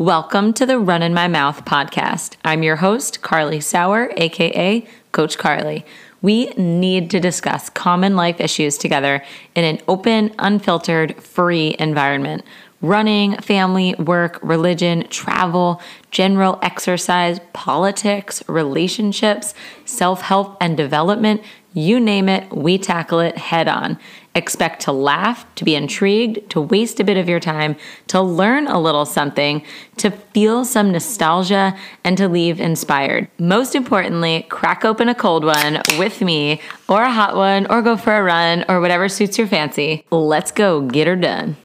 Welcome to the Runnin' My Mouth podcast. I'm your host, Carly Sauer, aka Coach Carly. We need to discuss common life issues together in an open, unfiltered, free environment. Running, family, work, religion, travel, general exercise, politics, relationships, self help and development you name it, we tackle it head on. Expect to laugh, to be intrigued, to waste a bit of your time, to learn a little something, to feel some nostalgia, and to leave inspired. Most importantly, crack open a cold one with me, or a hot one, or go for a run, or whatever suits your fancy. Let's go get her done.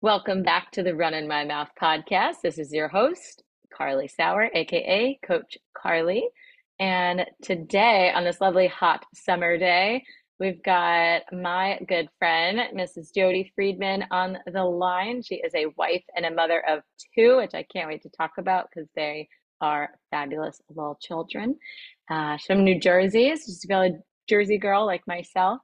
Welcome back to the Runnin' My Mouth podcast. This is your host, Carly Sauer, aka Coach Carly. And today, on this lovely hot summer day, we've got my good friend, Mrs. Jodie Friedman, on the line. She is a wife and a mother of two, which I can't wait to talk about because they are fabulous little children. Uh, she's from New Jersey, so she's a Jersey girl like myself.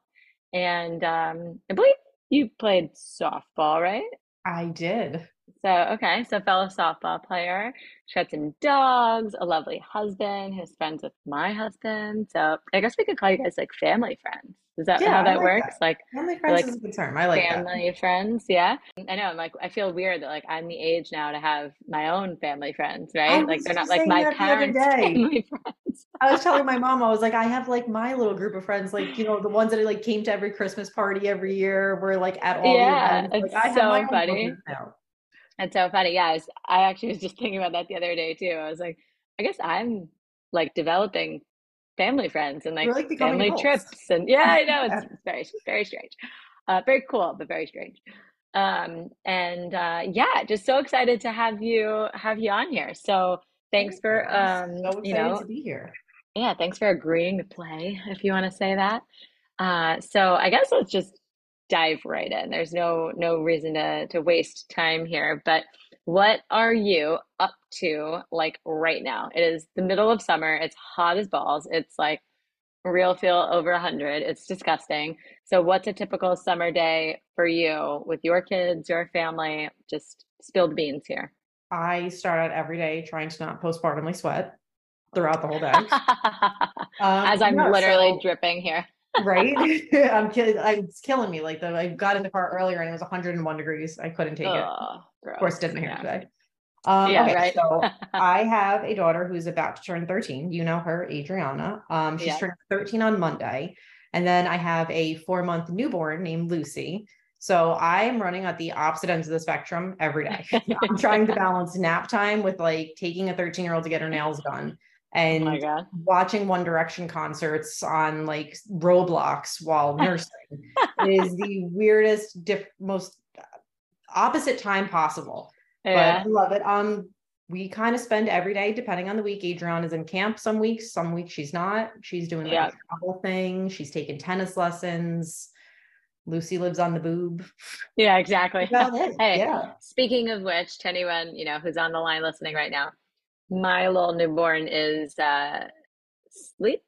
And um, I believe you played softball, right? I did. So, okay, so fellow softball player. She had some dogs, a lovely husband who's friends with my husband. So, I guess we could call you guys like family friends. Is that Yeah, how that like works? that. Like Family friends like is a good term. I like that. family friends? Yeah. I know. I'm like, I feel weird that like I'm the age now to have my own family friends, right? Like they're not like my that parents' family friends. I was telling my mom, I was like, I have like my little group of friends, like, you know, the ones that like came to every Christmas party every year. We're like at all Yeah, the events. it's Like, I have so funny. That's so funny. Yeah, I, was, I actually was just thinking about that the other day too. I was like, I guess I'm like developing family friends and like like family adults. trips. And yeah, I know it's, it's very, very strange. Uh, very cool, but very strange. Um, and uh, yeah, just so excited to have you have you on here. So thanks for um, so you know, to be here. yeah, thanks for agreeing to play, if you want to say that. Uh, so I guess let's just dive right in. There's no no reason to to waste time here, but what are you up to like right now? It is the middle of summer. It's hot as balls. It's like real feel over 100. It's disgusting. So what's a typical summer day for you with your kids, your family? Just spilled beans here. I start out every day trying to not postpartumly sweat throughout the whole day. Um, As I'm literally so- dripping here. Right? I'm kidding. It's killing me. Like the I got in the car earlier and it was 101 degrees. I couldn't take it. Ugh, Of course, didn't hear Yeah. today. Um, Yeah, okay, right. so I have a daughter who's about to turn 13. You know her, Adriana. Um, she's Yeah. turning 13 on Monday. And then I have a four month newborn named Lucy. So I am running at the opposite ends of the spectrum every day. I'm trying to balance nap time with like taking a 13 year old to get her nails done and my God. watching One Direction concerts on like Roblox while nursing. is the weirdest, diff- most opposite time possible Yeah. but I love it. Um, we kind of spend every day, depending on the week. Adrian is in camp some weeks, some weeks she's not. She's doing like Yeah. a travel thing. She's taking tennis lessons. Lucy lives on the boob. Yeah, exactly. Hey, Yeah. speaking of which, to anyone, you know, who's on the line listening right now, my little newborn is uh sleeping,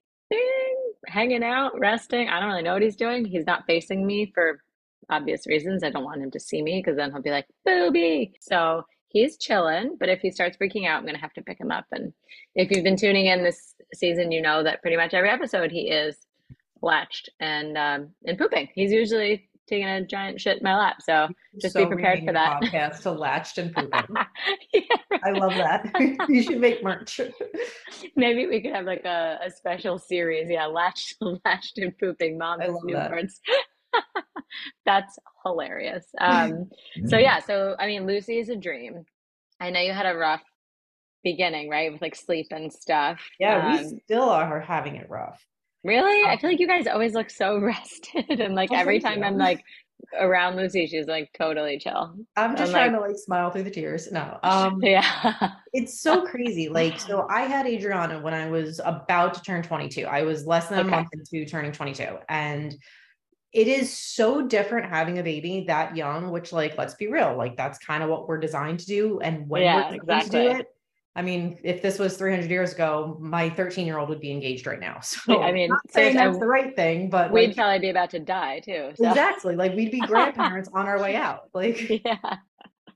hanging out, resting. I don't really know what he's doing. He's not facing me for obvious reasons. I don't want him to see me because then he'll be like, booby. So he's chilling, but if he starts freaking out, I'm gonna have to pick him up. And if you've been tuning in this season, you know that pretty much every episode he is latched and um and pooping. He's usually taking a giant shit in my lap. So just be prepared for that. Podcast to latched and pooping. Yeah, I love that. you should make merch. Maybe we could have like a, a special series. Yeah, latched, latched and pooping moms I love that. That's hilarious. Um, so yeah, so I mean, Lucy is a dream. I know you had a rough beginning, right, with like sleep and stuff. Yeah, we Um, still are having it rough. Really, I feel like you guys always look so rested, and like Oh, every time you. I'm like around Lucy, she's like totally chill. I'm just I'm trying to like smile through the tears. No. Um Yeah. It's so crazy. Like, so I had Adriana when I was about to turn 22. I was less than a Okay. month into turning 22. And it is so different having a baby that young, which, like, let's be real, like, that's kind of what we're designed to do. And when Yeah, we're designed to do exactly. it, I mean, if this was 300 years ago, my 13 year old would be engaged right now. So I mean, not saying that's the right thing, but we'd like, probably be about to die too. So. exactly like we'd be grandparents on our way out. Like, Yeah.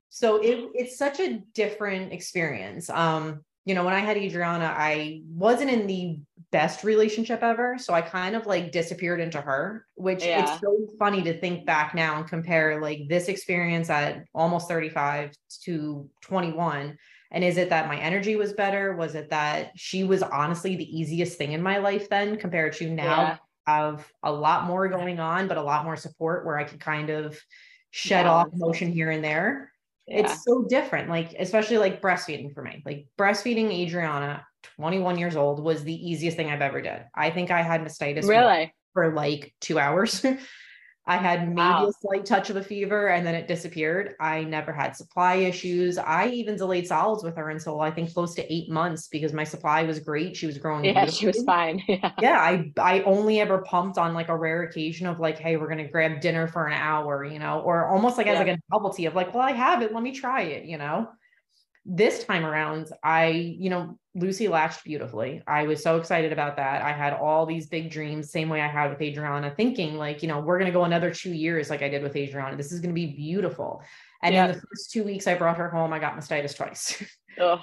so it, it's such a different experience. Um, you know, when I had Adriana, I wasn't in the best relationship ever. So I kind of like disappeared into her, which Yeah. it's so funny to think back now and compare like this experience at almost 35 to 21. And is it that my energy was better? Was it that she was honestly the easiest thing in my life then compared to now? Yeah. I have a lot more going on, but a lot more support where I could kind of shed off Balance it. emotion here and there Yeah. it's so different like especially like breastfeeding for me like breastfeeding adriana 21 years old was the easiest thing i've ever did i think i had mastitis really. for like two hours i had maybe Wow. a slight touch of a fever and then it disappeared. I never had supply issues. I even delayed solids with her until i think close to eight months because my supply was great. She was growing Yeah, she was fine. Yeah. yeah i i only ever pumped on like a rare occasion of like hey we're gonna grab dinner for an hour you know or almost like as like a novelty of like well i have it. Let me try it you know this time around i you know lucy latched beautifully i was so excited about that i had all these big dreams same way i had with adriana thinking like you know we're gonna go another two years like i did with adriana this is gonna be beautiful and Yeah. in the first two weeks i brought her home i got mastitis twice Ugh.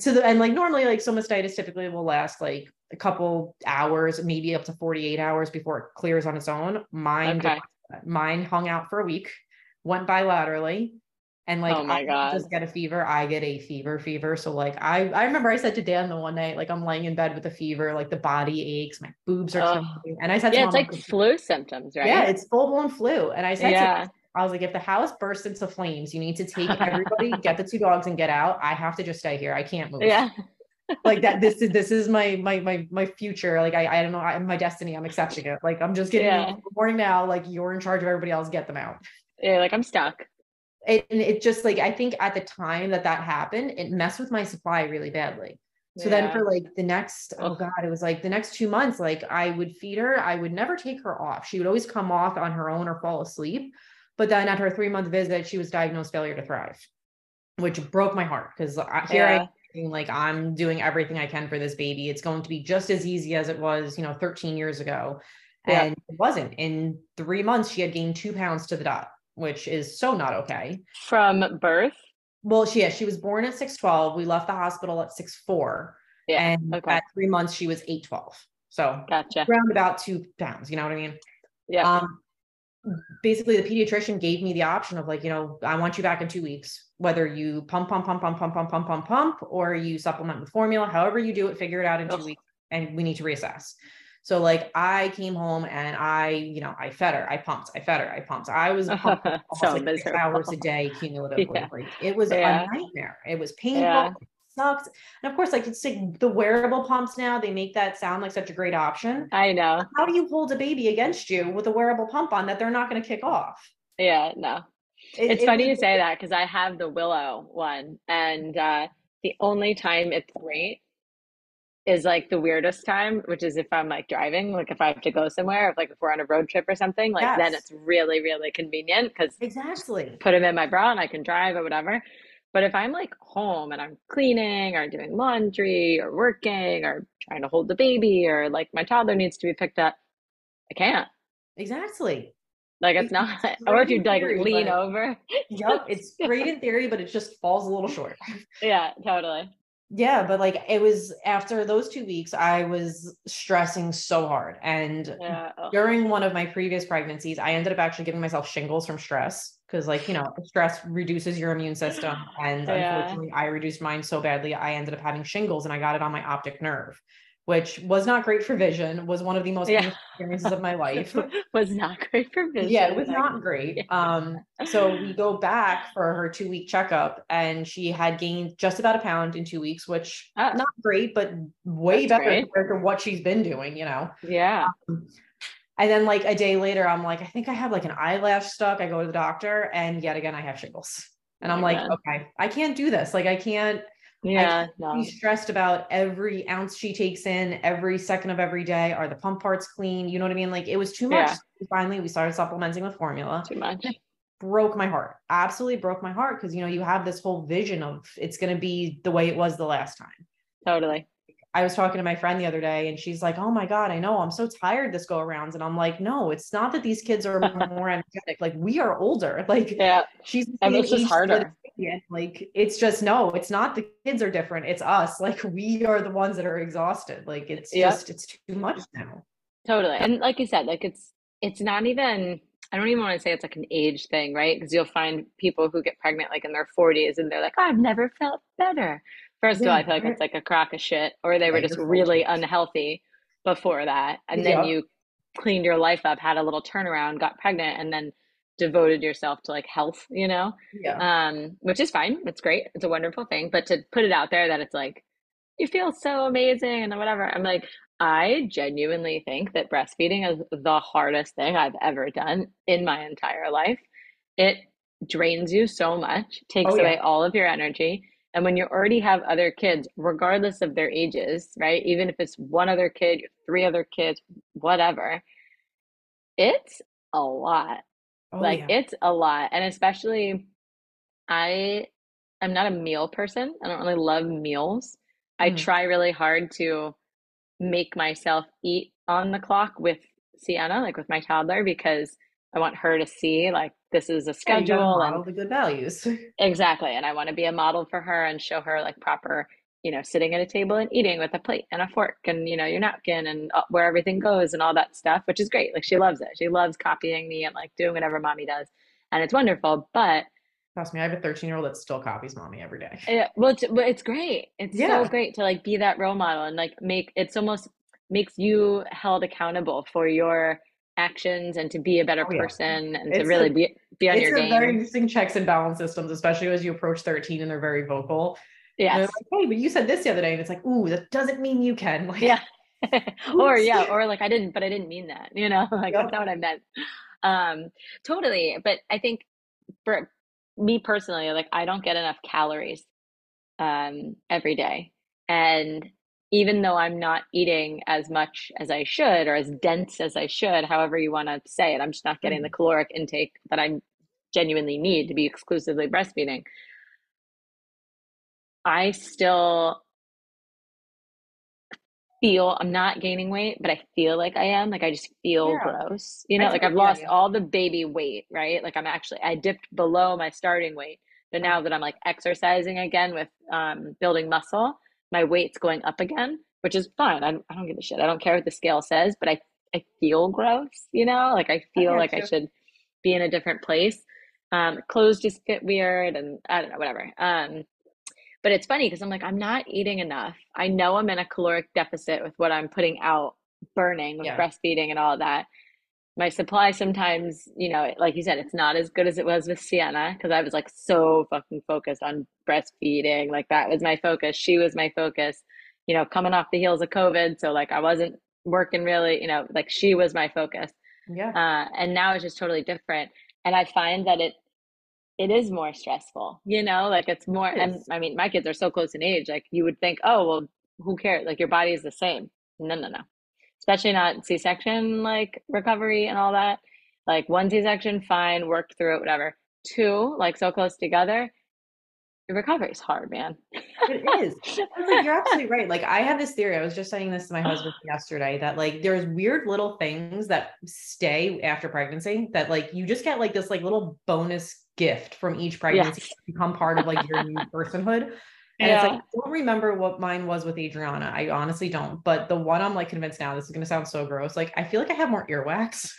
to the and like normally like so mastitis typically will last like a couple hours maybe up to 48 hours before it clears on its own mine Okay. not do that. mine hung out for a week went bilaterally and like Oh my I God. just get a fever i get a fever fever so like i i remember i said to dan the one night like i'm laying in bed with a fever like the body aches my boobs are and i said to Yeah, it's like flu symptoms, right? yeah it's full-blown flu and i said to yeah. I was like, if the house bursts into flames, you need to take everybody, get the two dogs, and get out. I have to just stay here. I can't move. Yeah. like that. This is this is my my my my future. Like I I don't know. I'm my destiny. I'm accepting it. Like I'm just getting Yeah. morning now. Like you're in charge of everybody else. Get them out. Yeah. Like I'm stuck. It, and it just like I think at the time that that happened, it messed with my supply really badly. So then for like the next, oh God, it was like the next two months, like I would feed her. I would never take her off. She would always come off on her own or fall asleep. But then at her three month visit, she was diagnosed failure to thrive, which broke my heart because here I Yeah. like I'm doing everything I can for this baby. It's going to be just as easy as it was, you know, 13 years ago. Yeah. And it wasn't. In three months, she had gained two pounds to the dot, which is so not okay. From birth. Well, she yeah, she was born at 612. We left the hospital at 64. Yeah, And okay. at three months, she was 812. So Gotcha. around about two pounds, you know what I mean? Yeah. Um basically the pediatrician gave me the option of like, you know, I want you back in two weeks, whether you pump, pump, pump, pump, pump, pump, pump, pump, pump, or you supplement with formula, however you do it, figure it out in two Ugh. weeks and we need to reassess. So like I came home and I, you know, I fed her, I pumped, I fed her, I pumped. I was pumping almost So like six hours a day cumulatively. Yeah. Like it was Yeah. a nightmare. It was painful. Yeah. It sucked. And of course, like it's like the wearable pumps now, they make that sound like such a great option. I know. How do you hold a baby against you with a wearable pump on that they're not going to kick off? Yeah. No. It- It's it funny you was- say that because I have the Willow one, and uh, the only time it's great is like the weirdest time, which is if I'm like driving, like if I have to go somewhere, if like if we're on a road trip or something, like then it's really, really convenient because Exactly. put them in my bra and I can drive or whatever. But if I'm like home and I'm cleaning or doing laundry or working or trying to hold the baby or like my toddler needs to be picked up, I can't. Exactly. Like it's It's not, or if you like theory, lean over. Yep. It's great in theory, but it just falls a little short. Yeah, totally. Yeah. But like it was after those two weeks, I was stressing so hard. And Yeah. during one of my previous pregnancies, I ended up actually giving myself shingles from stress because, like, you know, stress reduces your immune system. And Yeah. unfortunately, I reduced mine so badly, I ended up having shingles and I got it on my optic nerve, which was not great for vision, was one of the most Yeah. experiences of my life. was not great for vision. Yeah, it was not great. Um, so we go back for her two week checkup, and she had gained just about a pound in two weeks, which Ah. not great, but way That's better great. compared to what she's been doing, you know. Yeah. And then like a day later, I'm like, I think I have like an eyelash stuck. I go to the doctor, and yet again, I have shingles. And Oh I'm like, okay, I can't do this. Like, I can't Yeah. No. stressed about every ounce she takes in, every second of every day. Are the pump parts clean? You know what I mean? Like, it was too much. Yeah. Finally, we started supplementing with formula. Too much. broke my heart. Absolutely broke my heart because you know you have this whole vision of it's going to be the way it was the last time. Totally. I was talking to my friend the other day and she's like, "Oh my god, I know. I'm so tired this go around." And I'm like, "No, it's not that these kids are more energetic. Like we are older. Like yeah, she's and it's just harder. Like it's just no, it's not the kids are different. It's us. Like we are the ones that are exhausted. Like it's yep. just it's too much now." Totally. And like you said, like it's it's not even I don't even want to say it's like an age thing, right? Because you'll find people who get pregnant like in their 40s and they're like, oh, I've never felt better. First yeah, of all, I feel like it's like a crock of shit, or they were just really unhealthy before that. And yeah. then you cleaned your life up, had a little turnaround, got pregnant, and then devoted yourself to like health, you know? Yeah. Um, which is fine. It's great. It's a wonderful thing. But to put it out there that it's like, you feel so amazing and whatever. I'm like, I genuinely think that breastfeeding is the hardest thing I've ever done in my entire life. It drains you so much, takes oh, yeah. away all of your energy. And when you already have other kids, regardless of their ages, right? Even if it's one other kid, three other kids, whatever, it's a lot. Oh, like yeah. it's a lot. And especially I I'm not a meal person. I don't really love meals. Mm. I try really hard to make myself eat on the clock with Sienna, like with my toddler, because I want her to see like this is a schedule and the good values. exactly. And I want to be a model for her and show her like proper, you know, sitting at a table and eating with a plate and a fork and, you know, your napkin and uh, where everything goes and all that stuff, which is great. Like she loves it. She loves copying me and like doing whatever mommy does. And it's wonderful. But trust me, I have a 13 year old that still copies mommy every day. Yeah. Well, it's, it's great. It's yeah. so great to like be that role model and like make it's almost makes you held accountable for your actions and to be a better oh, yeah. person and it's to really a, be be on your game. It's very interesting checks and balance systems, especially as you approach 13 and they're very vocal. Yeah. Like, hey, but you said this the other day, and it's like, ooh, that doesn't mean you can. Like, yeah. or yeah, or like I didn't, but I didn't mean that. You know, like yep. that's not what I meant. Um, totally. But I think for me personally, like I don't get enough calories um every day. And even though I'm not eating as much as I should or as dense as I should, however you want to say it, I'm just not getting the mm-hmm. caloric intake that I genuinely need to be exclusively breastfeeding. I still feel I'm not gaining weight, but I feel like I am. Like I just feel yeah. gross. You know, like I've lost all the baby weight, right? Like I'm actually I dipped below my starting weight. But now that I'm like exercising again with um, building muscle, my weight's going up again, which is fine. I, I don't give a shit. I don't care what the scale says, but I, I feel gross, you know, like I feel I like you. I should be in a different place. Um, clothes just fit weird and I don't know, whatever. Um, but it's funny because I'm like, I'm not eating enough. I know I'm in a caloric deficit with what I'm putting out, burning with yeah. breastfeeding and all that. My supply sometimes, you know, like you said, it's not as good as it was with Sienna because I was like so fucking focused on breastfeeding. Like that was my focus. She was my focus, you know, coming off the heels of COVID. So like I wasn't working really, you know, like she was my focus. Yeah. Uh, and now it's just totally different. And I find that it it is more stressful, you know, like it's more it and I mean my kids are so close in age, like you would think, oh well, who cares? Like your body is the same. No, no, no. Especially not C section like recovery and all that. Like one C section, fine, worked through it, whatever. Two, like so close together, recovery is hard, man. it is. Like, you're absolutely right. Like I have this theory. I was just saying this to my husband yesterday that like there's weird little things that stay after pregnancy that like you just get like this like little bonus gift from each pregnancy yes. become part of like your new personhood. And yeah. it's like, I don't remember what mine was with Adriana. I honestly don't. But the one I'm like convinced now, this is going to sound so gross. Like, I feel like I have more earwax.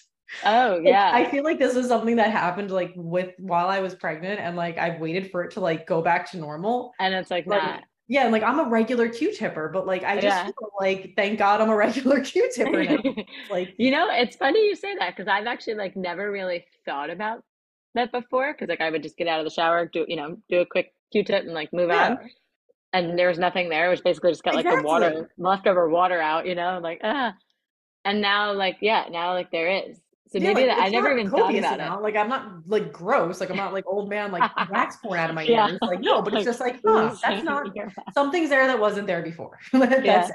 Oh yeah. I feel like this is something that happened like with while I was pregnant and like I've waited for it to like go back to normal. And it's like, like not. Yeah, and like I'm a regular Q-tipper, but like I just yeah. feel like thank God I'm a regular Q-tipper. like you know, it's funny you say that because I've actually like never really thought about that before because like I would just get out of the shower, do you know, do a quick Q-tip and like move yeah. on. And there was nothing there. It was basically just got like exactly. the water leftover water out, you know, like ah. And now like yeah, now like there is. So yeah, maybe like, that I never even thought about it. Like I'm not like gross. Like I'm not like old man like wax pouring out of my yeah. ears. Like no, but it's just like huh, that's not something's there that wasn't there before. that's yeah. It.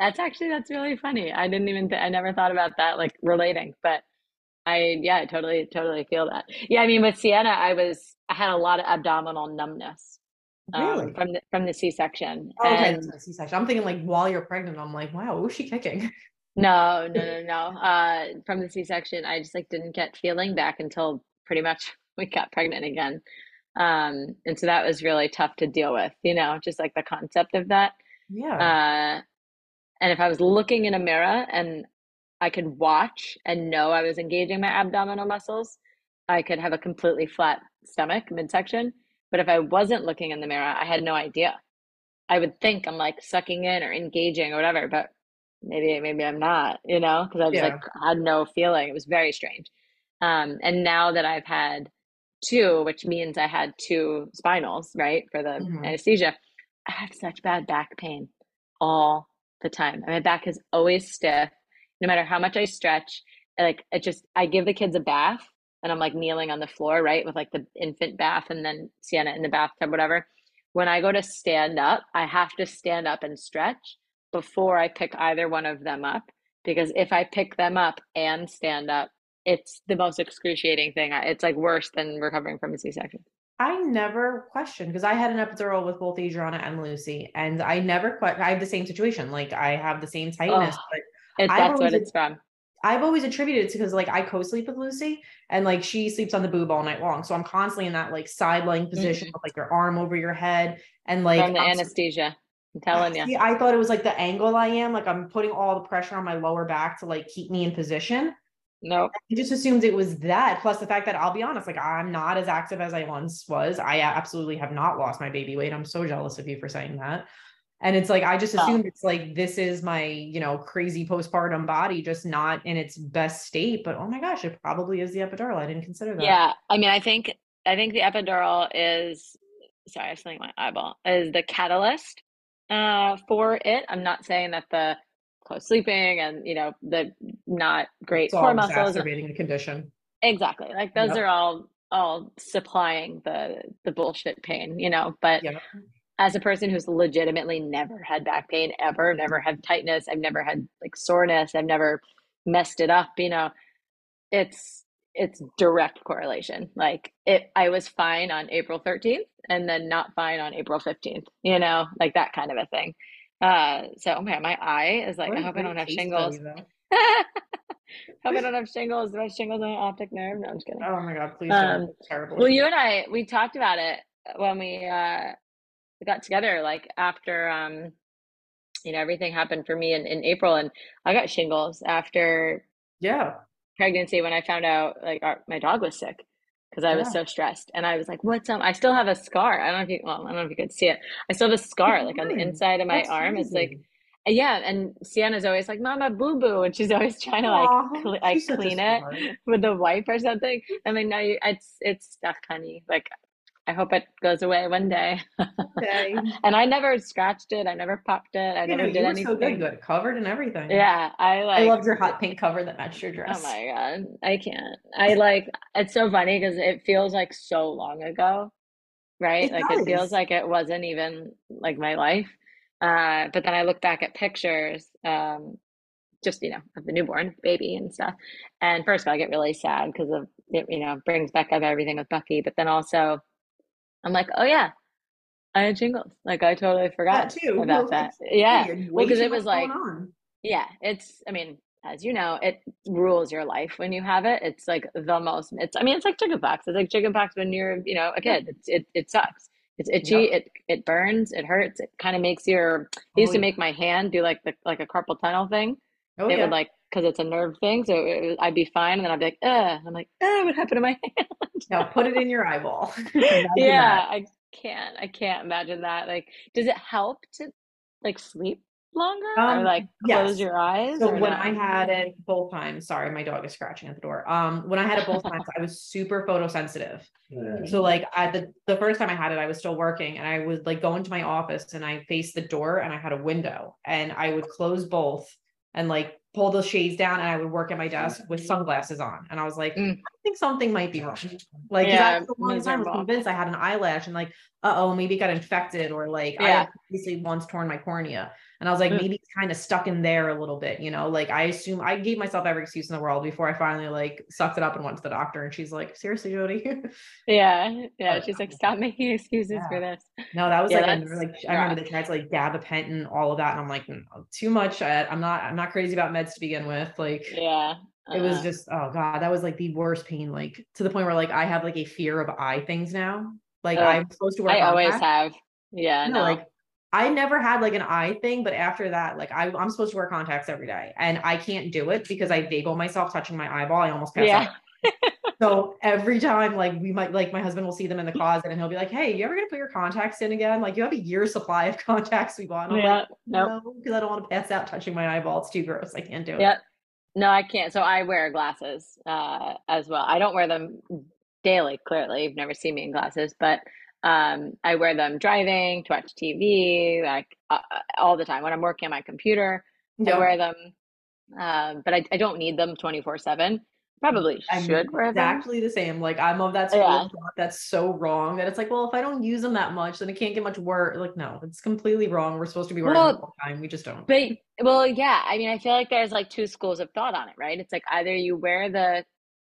That's actually that's really funny. I didn't even th- I never thought about that like relating, but I yeah, I totally totally feel that. Yeah, I mean with Sienna, I was I had a lot of abdominal numbness. Um, from the from the C-section. Oh, okay, And that's a C-section. I'm thinking like while you're pregnant, I'm like, wow, who's she kicking? No, no, no, no. Uh from the C-section, I just like didn't get feeling back until pretty much we got pregnant again. Um, and so that was really tough to deal with, you know, just like the concept of that. Yeah. Uh, and if I was looking in a mirror and I could watch and know I was engaging my abdominal muscles, I could have a completely flat stomach midsection. But if I wasn't looking in the mirror, I had no idea. I would think I'm like sucking in or engaging or whatever, but maybe maybe I'm not, you know, because I just Yeah. like had no feeling. It was very strange. Um, and now that I've had two, which means I had two spinals, right, for the Mhm. anesthesia, I have such bad back pain all the time. My back is always stiff, no matter how much I stretch. Like it just, I give the kids a bath and I'm like kneeling on the floor, right, with like the infant bath and then Sienna in the bathtub, whatever. When I go to stand up, I have to stand up and stretch before I pick either one of them up. Because if I pick them up and stand up, it's the most excruciating thing. It's like worse than recovering from a C-section. I never questioned because I had an epidural with both Adriana and Lucy, and I never que- I have the same situation. Like I have the same tightness, Oh. but that's what always- it's from. I've always attributed it to because like I co-sleep with Lucy and like she sleeps on the boob all night long. So I'm constantly in that like side lying position with like your arm over your head and like Mm-hmm. From the I'm- anesthesia. I'm telling you. See, I thought it was like the angle I am, like I'm putting all the pressure on my lower back to like keep me in position. Nope. I just assumed it was that. Plus the fact that I'll be honest, like I'm not as active as I once was. I absolutely have not lost my baby weight. I'm so jealous of you for saying that. And it's like I just Oh. assumed it's like this is my, you know, crazy postpartum body, just not in its best state. But oh my gosh, it probably is the epidural. I didn't consider that. Yeah. I mean, I think I think the epidural is sorry, I something in my eyeball is the catalyst uh for it. I'm not saying that the close sleeping and you know the not great It's core muscles exacerbating the condition. exactly like those Yep. are all all supplying the the bullshit pain you know but Yeah. as a person who's legitimately never had back pain ever never had tightness i've never had like soreness i've never messed it up you know it's it's direct correlation. Like it i was fine on april 13th and then not fine on april 15th you know like that kind of a thing. Uh so man my eye is like What i hope i don't have shingles. hope i don't have shingles. Do i have shingles on my optic nerve? No i'm just kidding. Oh my god, please Um, don't. It's terrible. well, you and I we talked about it when we uh we got together, like after um you know everything happened for me in, in April, and I got shingles after yeah. Pregnancy when I found out like our, my dog was sick because I was so stressed, and I was like, "What's up?" I still have a scar. I don't know if you well, I don't know if you could see it. I still have a oh, scar like on the inside of my That's arm. It's like yeah, and Sienna's always like, "Mama, boo boo," and she's always trying to like Aw, cle- like she's such a clean it with the wipe or something. I'm like, no, you, it's it's stuck, honey. Like, I hope it goes away one day. Okay. and I never scratched it. I never popped it. I You know, never you did were anything. so good, good, covered and everything. Yeah, I like. I loved your hot pink cover that matched your dress. Oh my god, I can't. I like. It's so funny because it feels like so long ago, right? It like it feels like it wasn't even like my life. Uh, but then I look back at pictures, um, just you know, of the newborn baby and stuff. And first of all, I get really sad because of it. You know, brings back up everything with Bucky. But then also, I'm like, oh yeah, I had shingles. Like I totally forgot That too. about that. Yeah, well, because it was like. on. Yeah, it's, I mean, as you know, it rules your life when you have it. It's like the most, it's, I mean, it's like chickenpox. It's like chickenpox when you're, you know, a kid. It's, it, it sucks. It's itchy. It, it burns. It hurts. It kind of makes your, it oh, used Oh, to yeah. make my hand do like the, like a carpal tunnel thing. Oh it yeah. would like, cause it's a nerve thing. So it, was- I'd be fine. And then I'd be like, uh, I'm like, uh, what happened to my hand? now put it in your eyeball. Yeah, that. I can't, I can't imagine that. Like, does it help to like sleep longer or Um, like close yes. your eyes? So when no? I had it both times, sorry, my dog is scratching at the door. Um, when I had it both times, I was super photosensitive. So like at the the first time I had it, I was still working and I would like go into my office and I faced the door and I had a window and I would close both and like pull the shades down and I would work at my desk with sunglasses on. And I was like, Mm. I think something might be wrong. Like Yeah, I for a long time was convinced I had an eyelash and like, uh oh, maybe it got infected or like I Yeah. had previously once torn my cornea. And I was like, mm. maybe it's kind of stuck in there a little bit, you know, like I assume I gave myself every excuse in the world before I finally like sucked it up and went to the doctor. And she's like, seriously, Jodie? yeah. Yeah. She's like, stop making excuses yeah. for this. No, that was yeah, like, like I remember they tried to like gabapentin, all of that. And I'm like, no, too much. I, I'm not, I'm not crazy about meds to begin with. Like, yeah. It was uh-huh. just, oh God, that was like the worst pain, like to the point where like I have like a fear of eye things now. Like I'm supposed to wear I always have. Yeah. No, no. like I never had like an eye thing, but after that, like I, am supposed to wear contacts every day, and I can't do it because I vagal myself touching my eyeball. I almost pass yeah. out. so every time, like we might, like my husband will see them in the closet, and he'll be like, "Hey, you ever gonna put your contacts in again? Like you have a year's supply of contacts we bought." And I'm yeah, like, no, because I don't want to pass out touching my eyeball. It's too gross. I can't do it. Yeah, no, I can't. So I wear glasses uh, as well. I don't wear them daily. Clearly, you've never seen me in glasses, but um, I wear them driving, to watch TV, like uh, uh, all the time. When I'm working on my computer, I wear them. Um, but I, I don't need them 24 seven. Probably I'm should wear them. exactly them. the same. Like I'm of that school yeah. that's so wrong that it's like, well, if I don't use them that much, then it can't get much work. Like, no, it's completely wrong. We're supposed to be wearing well, them all the time. We just don't. But well, yeah. I mean, I feel like there's like two schools of thought on it, right? It's like either you wear the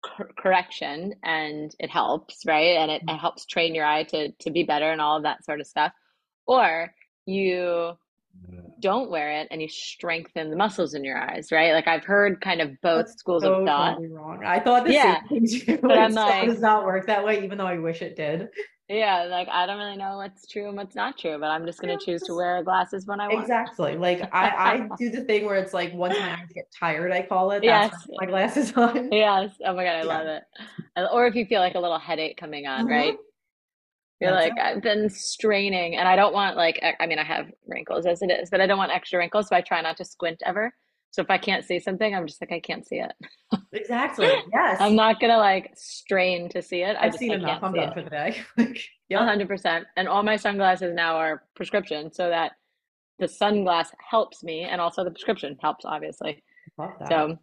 cor- correction and it helps, right? And it, it mm-hmm. helps train your eye to to be better and all of that sort of stuff. Or you don't wear it and you strengthen the muscles in your eyes, right? Like I've heard kind of both That's schools so of thought. Wrong. I thought the yeah. same thing too. But I'm like, does not work that way, even though I wish it did. Yeah, like I don't really know what's true and what's not true, but I'm just gonna choose to wear glasses when I want. Exactly. Like I, I do the thing where it's like once my eyes get tired, I call it. That's yes. my glasses on. Yes. Oh my god, I yeah. love it. Or if you feel like a little headache coming on, mm-hmm. right? You're That's like, it. I've been straining and I don't want like I mean I have wrinkles as it is, but I don't want extra wrinkles, so I try not to squint ever. So if I can't see something, I'm just like, I can't see it. Exactly. Yes. I'm not gonna like strain to see it. I've seen enough. I'm done for the day. like, yeah. 100%. And all my sunglasses now are prescription so that the sunglass helps me and also the prescription helps, obviously. So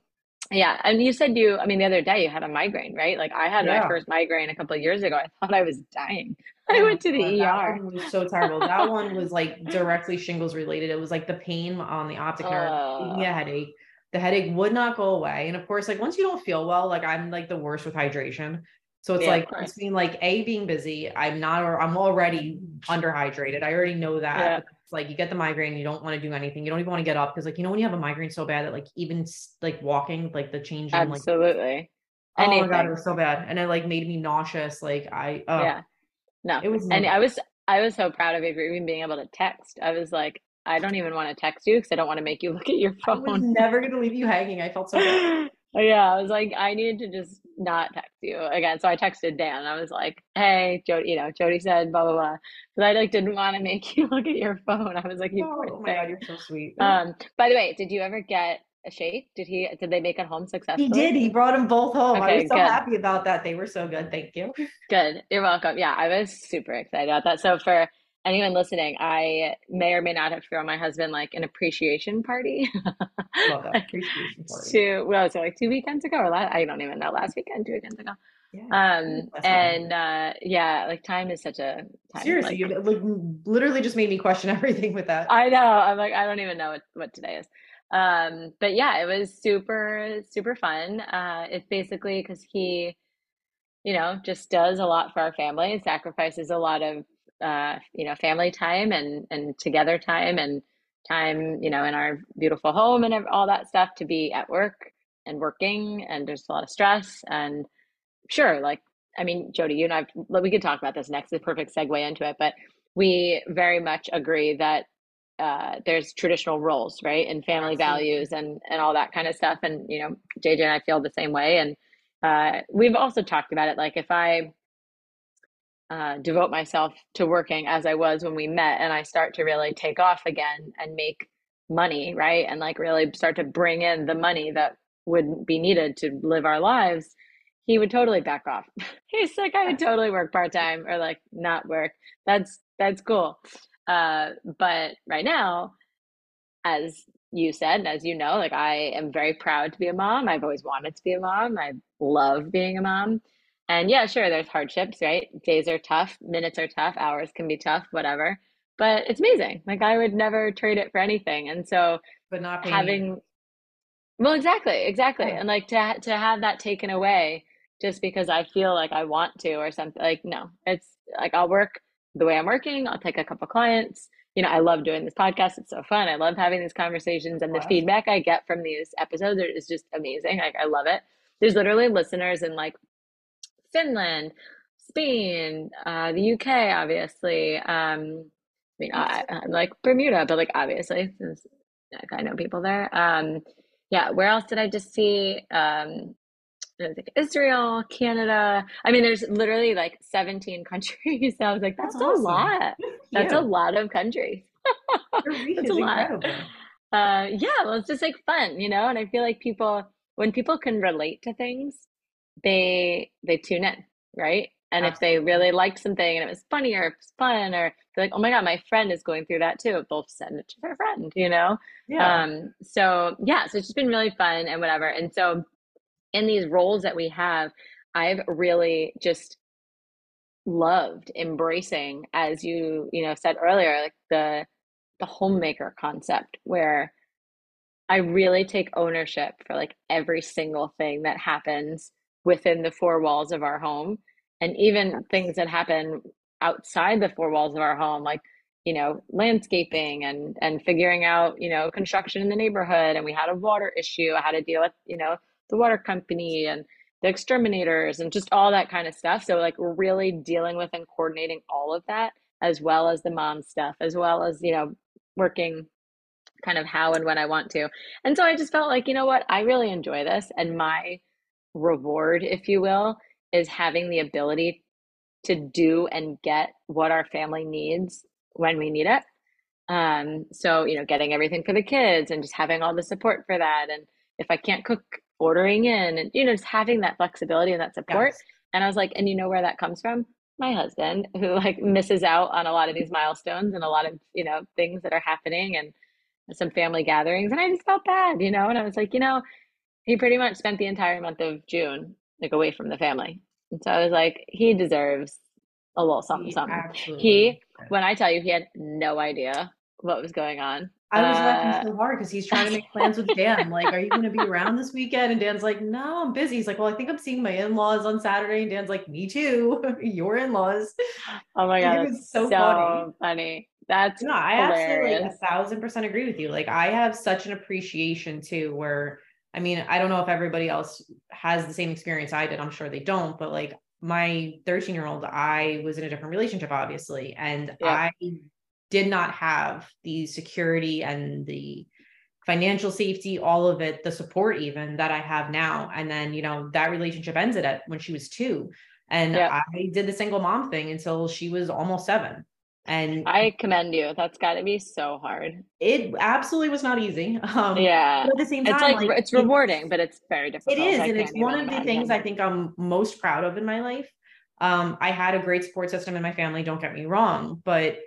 yeah. And you said you, I mean, the other day you had a migraine, right? Like I had yeah. my first migraine a couple of years ago. I thought I was dying. I went to the ER. was so terrible. that one was like directly shingles related. It was like the pain on the optic nerve, me a headache. The headache would not go away. And of course, like once you don't feel well, like I'm like the worst with hydration. So it's yeah, like between like a being busy, I'm not or I'm already underhydrated. I already know that. Yeah. Like you get the migraine, you don't want to do anything. You don't even want to get up because like you know when you have a migraine so bad that like even like walking, like the change in like absolutely. Like, oh my god, it was so bad, and it like made me nauseous. Like I, uh, yeah, no, it was. And I was I was so proud of even being able to text. I was like, I don't even want to text you because I don't want to make you look at your phone. I was never gonna leave you hanging. I felt so bad. yeah, I was like, I needed to just not text you again. So I texted Dan. I was like, Hey, Jodie, you know, Jodie said blah blah blah. Because I like didn't want to make you look at your phone. I was like, you oh, oh my god, you're so sweet. Um, by the way, did you ever get a shake? Did he? Did they make it home successfully? He did. He brought them both home. Okay, I was so good. happy about that. They were so good. Thank you. Good. You're welcome. Yeah, I was super excited about that. So for anyone listening, I may or may not have thrown my husband like an appreciation party. Love that appreciation party. Two, well, so like two weekends ago or last, I don't even know, last weekend, two weekends ago. Yeah, um and uh yeah like time is such a time, seriously like, you like, literally just made me question everything with that i know i'm like i don't even know what, what today is um but yeah it was super super fun uh it's basically because he you know just does a lot for our family and sacrifices a lot of uh you know family time and and together time and time you know in our beautiful home and all that stuff to be at work and working and there's a lot of stress and sure like i mean jodie you and i we could talk about this next the perfect segue into it but we very much agree that uh, there's traditional roles, right, and family Absolutely. values and and all that kind of stuff. And you know, JJ and I feel the same way. And uh, we've also talked about it. Like if I uh, devote myself to working as I was when we met, and I start to really take off again and make money, right, and like really start to bring in the money that would be needed to live our lives. He would totally back off. He's like, I would totally work part time or like not work. That's that's cool. Uh, but right now, as you said, and as you know, like I am very proud to be a mom. I've always wanted to be a mom. I love being a mom. And yeah, sure, there's hardships, right? Days are tough, minutes are tough, hours can be tough, whatever. but it's amazing. Like I would never trade it for anything. And so but not having well exactly, exactly. Yeah. And like to to have that taken away just because I feel like I want to or something like no. It's like I'll work the way I'm working, I'll take a couple clients. You know, I love doing this podcast. It's so fun. I love having these conversations and wow. the feedback I get from these episodes is just amazing. Like I love it. There's literally listeners in like Finland, Spain, uh, the UK, obviously. Um, I mean, I, am like Bermuda, but like obviously, since I know people there. Um, yeah, where else did I just see? Um, like Israel, Canada. I mean, there's literally like 17 countries. So I was like, that's, that's a awesome. lot. That's a lot of countries. that's a lot. Uh, yeah, well, it's just like fun, you know. And I feel like people, when people can relate to things, they they tune in, right? And Absolutely. if they really liked something and it was funny or it was fun or they're like, oh my God, my friend is going through that too, they'll send it to their friend, you know? Yeah. Um, so yeah, so it's just been really fun and whatever. And so in these roles that we have, I've really just loved embracing, as you, you know, said earlier, like the the homemaker concept where I really take ownership for like every single thing that happens within the four walls of our home and even things that happen outside the four walls of our home like you know landscaping and and figuring out you know construction in the neighborhood and we had a water issue i had to deal with you know the water company and the exterminators and just all that kind of stuff so like we're really dealing with and coordinating all of that as well as the mom stuff as well as you know working kind of how and when i want to and so i just felt like you know what? I really enjoy this and my reward if you will is having the ability to do and get what our family needs when we need it. Um, so, you know, getting everything for the kids and just having all the support for that. And if I can't cook, ordering in and, you know, just having that flexibility and that support. Yes. And I was like, and you know where that comes from? My husband, who like misses out on a lot of these milestones and a lot of, you know, things that are happening and some family gatherings. And I just felt bad, you know, and I was like, you know, he pretty much spent the entire month of June like away from the family. And so I was like, he deserves a little something, something. He, when I tell you, he had no idea what was going on. I was uh, laughing so hard because he's trying to make plans with Dan. Like, are you going to be around this weekend? And Dan's like, no, I'm busy. He's like, well, I think I'm seeing my in-laws on Saturday. And Dan's like, me too. Your in-laws. Oh my god, it's so, so funny. funny. That's no, I hilarious. absolutely a thousand percent agree with you. Like, I have such an appreciation too, where I mean, I don't know if everybody else has the same experience I did. I'm sure they don't, but like my 13 year old, I was in a different relationship, obviously, and yeah. I did not have the security and the financial safety, all of it, the support even that I have now. And then, you know, that relationship ended at when she was two. And yeah. I did the single mom thing until she was almost seven. And I commend you. That's got to be so hard. It absolutely was not easy. Um, yeah. at the same time, it's like, like it's rewarding, but it's very difficult. It is, and it's one of the things I think I'm most proud of in my life. Um, I had a great support system in my family. Don't get me wrong, but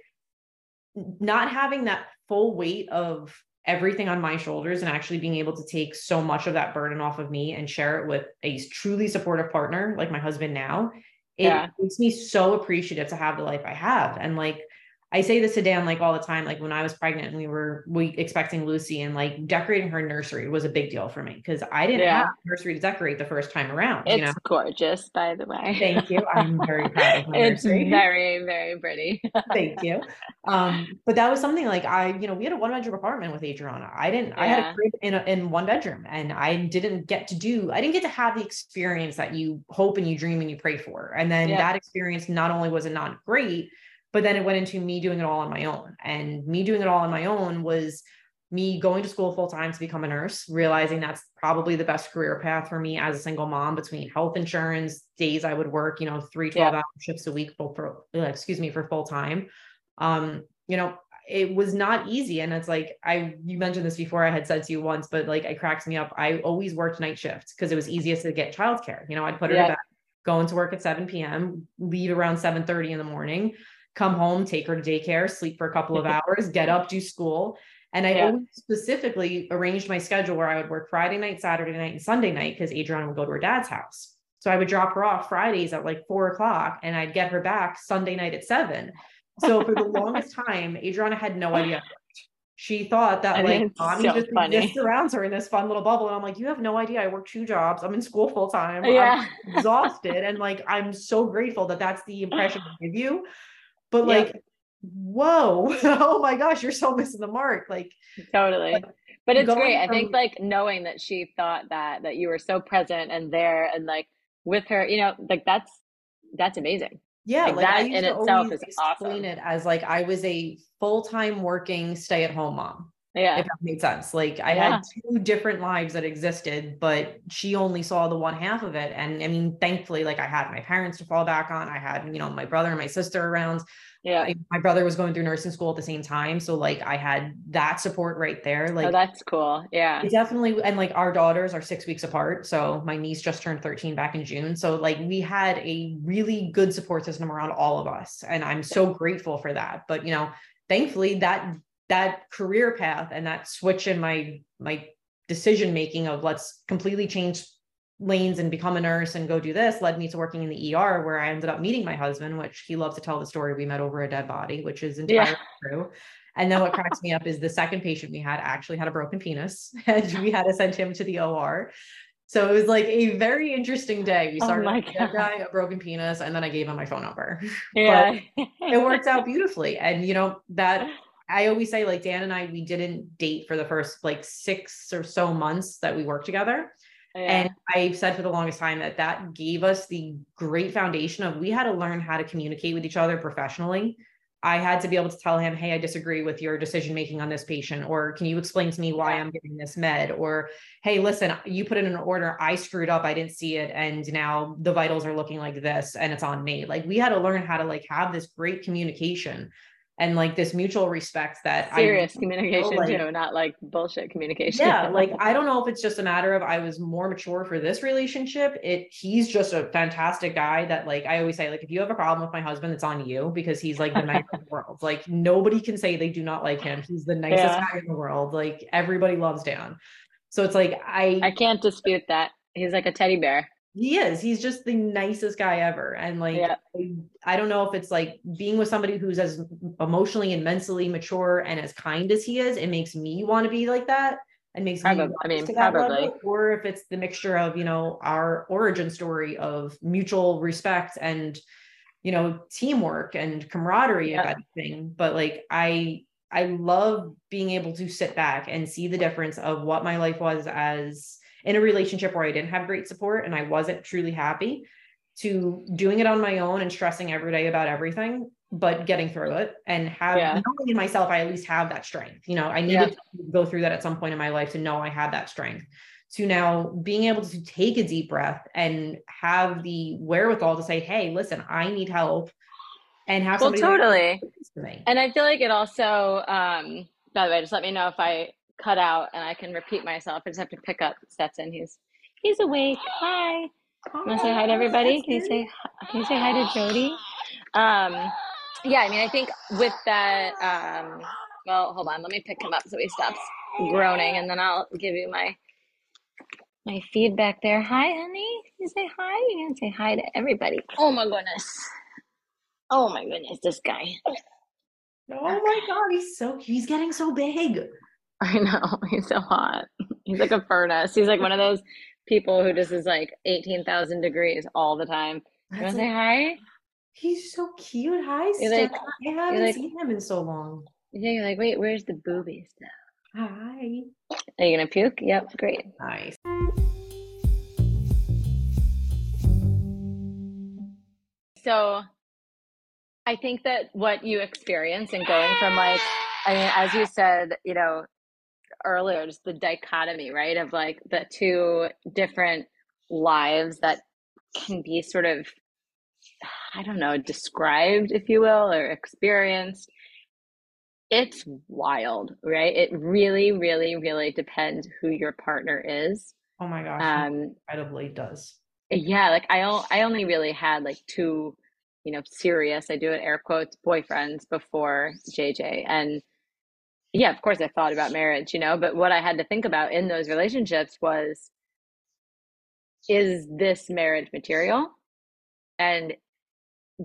not having that full weight of everything on my shoulders and actually being able to take so much of that burden off of me and share it with a truly supportive partner like my husband now it yeah. makes me so appreciative to have the life I have. And like I say this to Dan like all the time. Like when I was pregnant and we were we expecting Lucy and like decorating her nursery was a big deal for me because I didn't yeah. have nursery to decorate the first time around. It's you know? gorgeous, by the way. Thank you. I'm very proud of my It's nursery. very, very pretty. Thank you. Um, but that was something like I, you know, we had a one bedroom apartment with Adriana. I didn't, yeah. I had a crib in a, in one bedroom and I didn't get to do, I didn't get to have the experience that you hope and you dream and you pray for. And then yeah. that experience not only was it not great, but then it went into me doing it all on my own. And me doing it all on my own was me going to school full time to become a nurse, realizing that's probably the best career path for me as a single mom between health insurance, days I would work, you know, three 12 yeah. hour shifts a week for, for excuse me, for full time. Um, you know, it was not easy. And it's like, I, you mentioned this before, I had said to you once, but like, it cracks me up. I always worked night shifts because it was easiest to get childcare. You know, I'd put her yeah. to bed, go into work at 7 p.m., leave around 7 30 in the morning come home, take her to daycare, sleep for a couple of hours, get up, do school. And I yeah. always specifically arranged my schedule where I would work Friday night, Saturday night, and Sunday night because Adriana would go to her dad's house. So I would drop her off Fridays at like four o'clock and I'd get her back Sunday night at seven. So for the longest time, Adriana had no idea. She thought that like mommy so just funny. exists around her in this fun little bubble. And I'm like, you have no idea. I work two jobs. I'm in school full time. Yeah. I'm exhausted. and like, I'm so grateful that that's the impression I give you. But like, whoa, oh my gosh, you're so missing the mark. Like, totally. Like, but it's great. From, I think like knowing that she thought that, that you were so present and there and like with her, you know, like that's, that's amazing. Yeah, like, like that in itself is explain awesome. it as like I was a full-time working stay-at-home mom. Yeah. If that made sense. Like I yeah. had two different lives that existed, but she only saw the one half of it. And I mean, thankfully, like I had my parents to fall back on. I had, you know, my brother and my sister around. Yeah. I, my brother was going through nursing school at the same time. So like i had that support right there. Oh, like oh, that's cool. Yeah. definitely and like our daughters are six weeks apart. So my niece just turned 13 back in june. So like we had a really good support system around all of us. And i'm so grateful for that. But you know thankfully that that career path and that switch in my my decision making of let's completely change lanes and become a nurse and go do this led me to working in the ER where I ended up meeting my husband, which he loves to tell the story we met over a dead body, which is entirely yeah. true. And then what cracks me up is the second patient we had actually had a broken penis and we had to send him to the OR. So it was like a very interesting day. We oh started oh with a guy, a broken penis, and then I gave him my phone number. Yeah. it worked out beautifully. And you know, that I always say, like Dan and I, we didn't date for the first like six or so months that we worked together. And I've said for the longest time that that gave us the great foundation of we had to learn how to communicate with each other professionally. I had to be able to tell him, Hey, I disagree with your decision making on this patient. Or can you explain to me why I'm getting this med? Or, Hey, listen, you put in an order. I screwed up. I didn't see it. And now the vitals are looking like this and it's on me. Like we had to learn how to like have this great communication and like this mutual respect that serious I communication like, too, not like bullshit communication. Yeah, like I don't know if it's just a matter of I was more mature for this relationship. It he's just a fantastic guy that like I always say like if you have a problem with my husband, it's on you because he's like the nicest in the world. Like nobody can say they do not like him. He's the nicest yeah. guy in the world. Like everybody loves Dan. So it's like I I can't dispute that. He's like a teddy bear he is he's just the nicest guy ever and like yeah. I, I, don't know if it's like being with somebody who's as emotionally and mentally mature and as kind as he is it makes me want to be like that and makes probably, me i mean probably level, or if it's the mixture of you know our origin story of mutual respect and you know teamwork and camaraderie yeah. and everything but like i i love being able to sit back and see the difference of what my life was as in a relationship where I didn't have great support and I wasn't truly happy to doing it on my own and stressing every day about everything, but getting through it and have yeah. knowing in myself, I at least have that strength. You know, I needed yeah. to go through that at some point in my life to know I had that strength. To now being able to take a deep breath and have the wherewithal to say, Hey, listen, I need help and have well, totally. And I feel like it also, um, by the way, just let me know if I cut out and I can repeat myself. I just have to pick up Stetson. He's he's awake. Hi. Want to say hi to everybody? Can you say can you say hi to Jodie? Um, yeah, I mean, I think with that. Um, well, hold on. Let me pick him up so he stops groaning, and then I'll give you my my feedback there. Hi, honey. Can you say hi? You can say hi to everybody. Oh my goodness. Oh my goodness, this guy. Oh my god, he's so he's getting so big. I know. He's so hot. He's like a furnace. He's like one of those people who just is like 18,000 degrees all the time. You want to say hi? He's so cute. Hi, Steph. Like, I haven't like, seen him in so long. Yeah, you're like, wait, where's the boobies now? Hi. Are you going to puke? Yep, great. Nice. So I think that what you experience and going from like, I mean, as you said, you know, earlier, just the dichotomy, right? Of like the two different lives that can be sort of, I don't know, described, if you will, or experienced. It's wild, right? It really, really, really depends who your partner is. Oh my gosh, um, incredibly does. Yeah, like I, I only really had like two, you know, serious. I do it air quotes boyfriends before JJ, and yeah, of course I thought about marriage, you know, but what I had to think about in those relationships was is this marriage material? And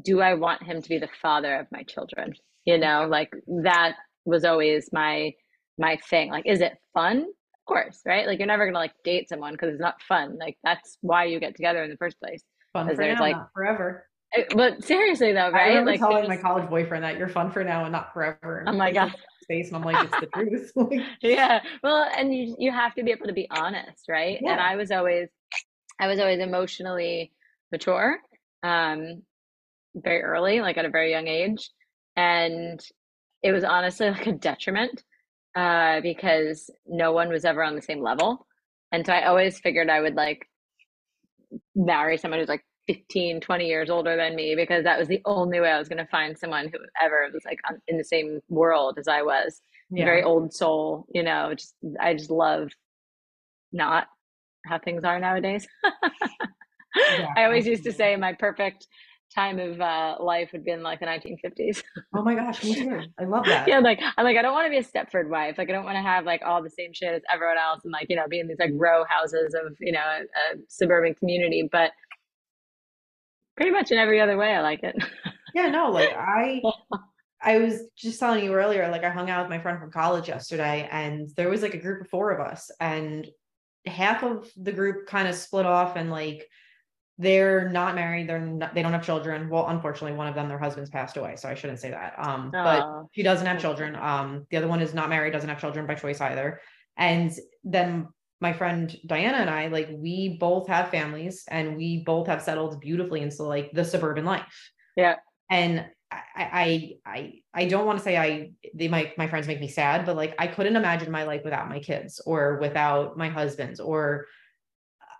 do I want him to be the father of my children? You know, like that was always my my thing. Like, is it fun? Of course, right? Like you're never gonna like date someone because it's not fun. Like that's why you get together in the first place. Fun for now, like, not forever. Eh, but seriously though, right? I remember like telling my college boyfriend that you're fun for now and not forever. Oh my god. Space and I'm like, it's the truth. yeah. Well, and you you have to be able to be honest, right? Yeah. And I was always I was always emotionally mature, um, very early, like at a very young age. And it was honestly like a detriment uh, because no one was ever on the same level. And so I always figured I would like marry someone who's like 15, 20 years older than me because that was the only way I was going to find someone who ever was like in the same world as I was. Yeah. Very old soul, you know, just I just love not how things are nowadays. yeah, I always used to say my perfect time of uh, life would be in like the 1950s. oh my gosh, me too. I love that. yeah, like I'm like I don't want to be a Stepford wife. Like I don't want to have like all the same shit as everyone else and like you know be in these like row houses of you know a, a suburban community. But pretty much in every other way, I like it. yeah, no, like I. I was just telling you earlier, like I hung out with my friend from college yesterday, and there was like a group of four of us, and half of the group kind of split off and like they're not married they're not, they don't have children well unfortunately one of them their husbands passed away so i shouldn't say that um but she doesn't have children um the other one is not married doesn't have children by choice either and then my friend diana and i like we both have families and we both have settled beautifully into like the suburban life. Yeah. And I, I I I don't want to say I they my my friends make me sad, but like I couldn't imagine my life without my kids or without my husbands or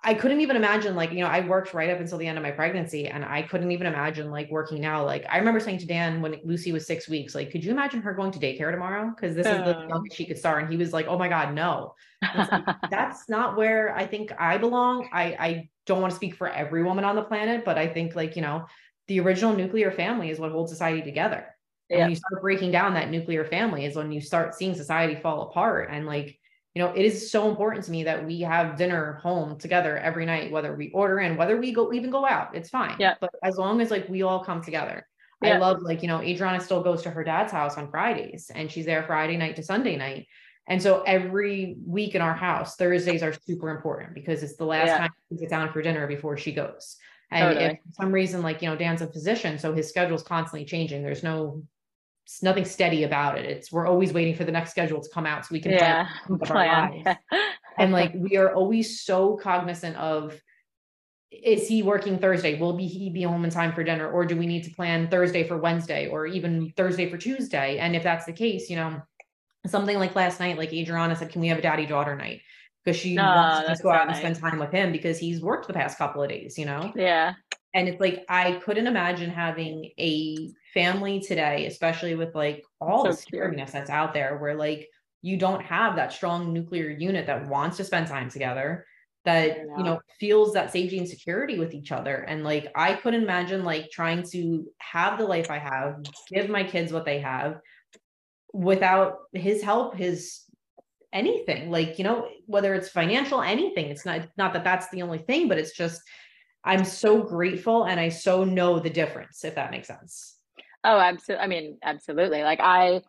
I couldn't even imagine like, you know, I worked right up until the end of my pregnancy and I couldn't even imagine like working now. Like I remember saying to Dan when Lucy was six weeks, like, could you imagine her going to daycare tomorrow? Cause this is the oh. youngest she could start. And he was like, oh my God, no. Like, that's not where I think I belong. I, I don't want to speak for every woman on the planet, but I think like, you know, the original nuclear family is what holds society together. And yeah. when you start breaking down that nuclear family is when you start seeing society fall apart. And like, you know, it is so important to me that we have dinner home together every night, whether we order in, whether we go even go out, it's fine. Yeah. But as long as like we all come together. Yeah. I love like, you know, Adriana still goes to her dad's house on Fridays and she's there Friday night to Sunday night. And so every week in our house, Thursdays are super important because it's the last yeah. time she sits down for dinner before she goes. And totally. if for some reason, like, you know, Dan's a physician, so his schedule is constantly changing. There's no nothing steady about it. It's we're always waiting for the next schedule to come out so we can yeah, plan. and like we are always so cognizant of is he working Thursday? Will be he be home in time for dinner? Or do we need to plan Thursday for Wednesday or even Thursday for Tuesday? And if that's the case, you know, something like last night, like Adriana said, can we have a daddy daughter night? Because she oh, wants to go out nice. and spend time with him because he's worked the past couple of days, you know? Yeah. And it's like I couldn't imagine having a family today, especially with like all so the scariness that's out there, where like you don't have that strong nuclear unit that wants to spend time together, that you know feels that safety and security with each other. And like I couldn't imagine like trying to have the life I have, give my kids what they have without his help, his anything like you know whether it's financial anything it's not not that that's the only thing but it's just I'm so grateful and I so know the difference, if that makes sense. Oh, absolutely. I mean, absolutely. Like I,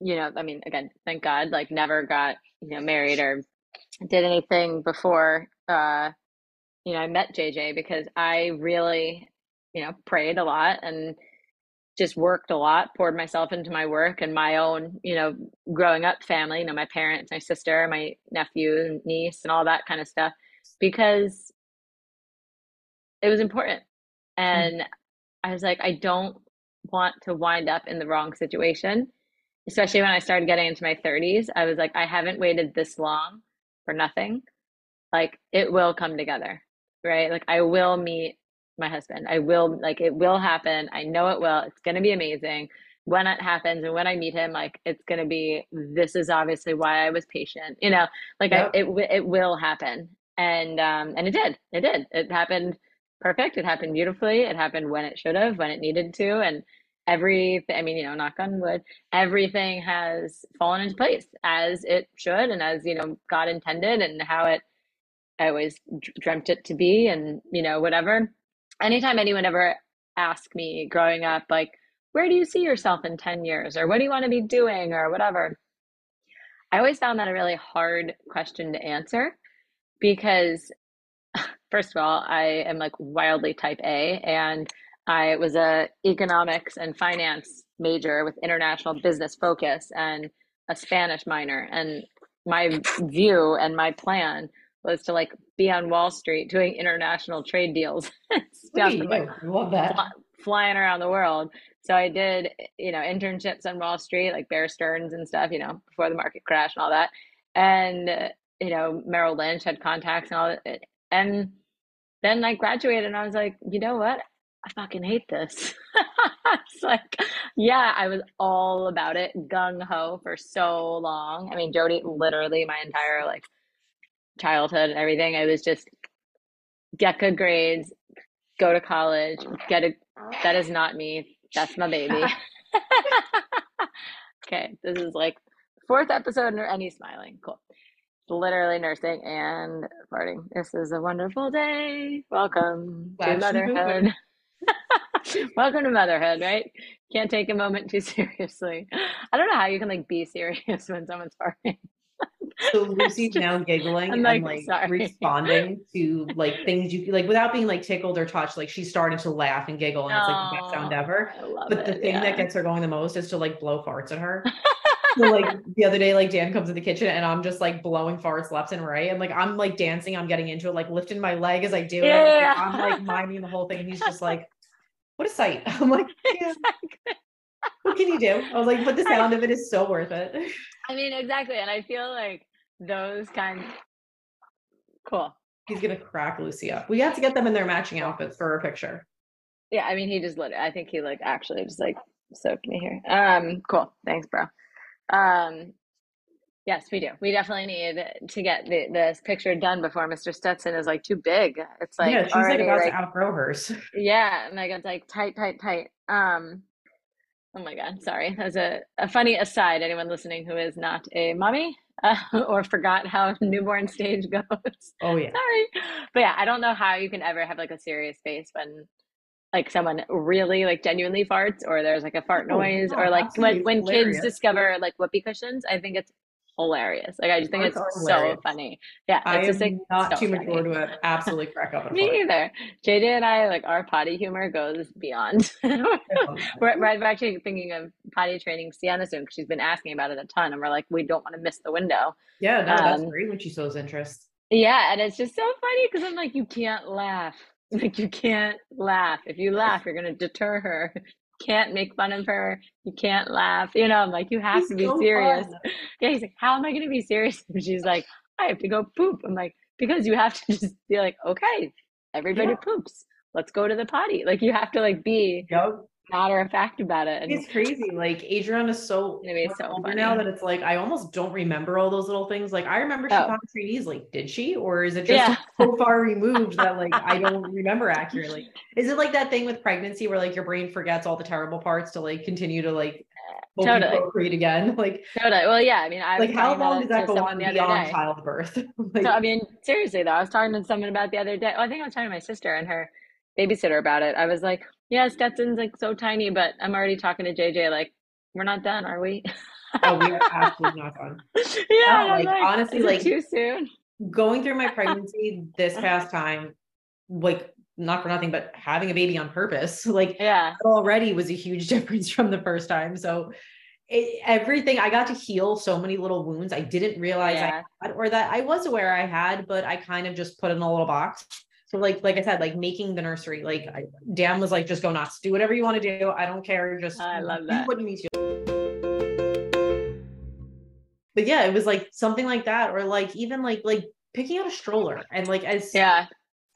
you know, I mean, again, thank God, like never got, you know, married or did anything before, uh, you know, I met JJ because I really, you know, prayed a lot and just worked a lot, poured myself into my work and my own, you know, growing up family, you know, my parents, my sister, my nephew and niece and all that kind of stuff because it was important. Mm. And mm. I was like, I don't want to wind up in the wrong situation, especially when I started getting into my 30s. I was like, I haven't waited this long for nothing. Like, it will come together, right? Like, I will meet my husband. I will, like, it will happen. I know it will. It's going to be amazing. When it happens and when I meet him, like, it's going to be, this is obviously why I was patient, you know, like, yep. I, it, it will happen. And, um, and it did. It did. It happened perfect. It happened beautifully. It happened when it should have, when it needed to. And everything, I mean, you know, knock on wood, everything has fallen into place as it should and as, you know, God intended and how it, I always dreamt it to be and, you know, whatever. Anytime anyone ever asked me growing up, like, where do you see yourself in 10 years? Or what do you want to be doing? Or whatever. I always found that a really hard question to answer because, first of all, I am like wildly type A and I was a economics and finance major with international business focus and a Spanish minor. And my view and my plan was to like be on Wall Street doing international trade deals stuff. Like, love that. flying around the world. So I did, you know, internships on Wall Street, like Bear Stearns and stuff, you know, before the market crash and all that. And, you know, Merrill Lynch had contacts and all that. And then I graduated and I was like, you know what? I fucking hate this. it's like, yeah, I was all about it, gung ho for so long. I mean, Jodie, literally my entire like childhood and everything, I was just get good grades, go to college, get a. That is not me. That's my baby. okay, this is like fourth episode and any smiling. Cool. Literally nursing and farting. This is a wonderful day. Welcome to motherhood. Welcome to motherhood, right? Can't take a moment too seriously. I don't know how you can like be serious when someone's farting. so Lucy's now giggling I'm and like, like responding to like things you like without being like tickled or touched. Like she's starting to laugh and giggle, and it's like the best sound oh, ever. But it, the thing yeah. that gets her going the most is to like blow farts at her. So like the other day, like Dan comes in the kitchen and I'm just like blowing farts left and right. And like I'm like dancing, I'm getting into it, like lifting my leg as I do yeah. it. I'm like miming the whole thing. And he's just like, what a sight. I'm like, yeah. Exactly. What can you do? I was like, but the sound of it is so worth it. I mean, exactly. And I feel like those kinds cool. He's gonna crack Lucy up. We have to get them in their matching outfits for a picture. Yeah, I mean he just lit it. I think he like actually just like soaked me here. Um, cool. Thanks, bro. Um Yes, we do. We definitely need to get the, this picture done before Mr. Stetson is like too big. It's like yeah, she's already, like about like, to outgrow hers. Yeah, and like tight, tight, tight. Um, oh my god, sorry. As a, a funny aside, anyone listening who is not a mommy uh, or forgot how newborn stage goes. Oh yeah, sorry, but yeah, I don't know how you can ever have like a serious face when like someone really like genuinely farts or there's like a fart oh, noise oh, or like when, when kids discover like whoopee cushions i think it's hilarious. Like I just think it's so funny. Yeah, I it's just like not so too funny. mature to absolutely crack up. Me either. JJ and I like our potty humor goes beyond. we're, we're, actually thinking of potty training Sienna soon because she's been asking about it a ton, and we're like, we don't want to miss the window. Yeah, no, um, that's great when she shows interest. Yeah, and it's just so funny because I'm like, you can't laugh. Like you can't laugh. If you laugh, you're gonna deter her can't make fun of her. You can't laugh. You know, I'm like, you have he's to be so serious. Fun. Yeah, he's like, how am I going to be serious? And she's like, I have to go poop. I'm like, because you have to just be like, okay, everybody yeah. poops. Let's go to the potty. Like you have to like be yep matter of fact about it. And it's crazy. Like Adrian is so, it's so funny. now that it's like I almost don't remember all those little things. Like I remember she oh. found trees. Like, did she, or is it just yeah. so far removed that like I don't remember accurately? Is it like that thing with pregnancy where like your brain forgets all the terrible parts to like continue to like uh, totally procreate again? Like totally. Well, yeah. I mean, I like how long does that go on beyond childbirth? like, so, I mean, seriously though, I was talking to someone about the other day. Oh, I think I was talking to my sister and her babysitter about it. I was like, yeah, Stetson's like so tiny, but I'm already talking to JJ like, we're not done, are we? oh, we are absolutely not done. Yeah, oh, like, like, honestly, like too soon. Going through my pregnancy this past time, like not for nothing, but having a baby on purpose, like yeah, already was a huge difference from the first time. So it, everything I got to heal so many little wounds I didn't realize yeah. I had, or that I was aware I had, but I kind of just put in a little box. So like like I said, like making the nursery, like I, Dan was like, just go nuts, do whatever you want to do. I don't care. Just I love that. what you need to. But yeah, it was like something like that, or like even like like picking out a stroller and like as yeah,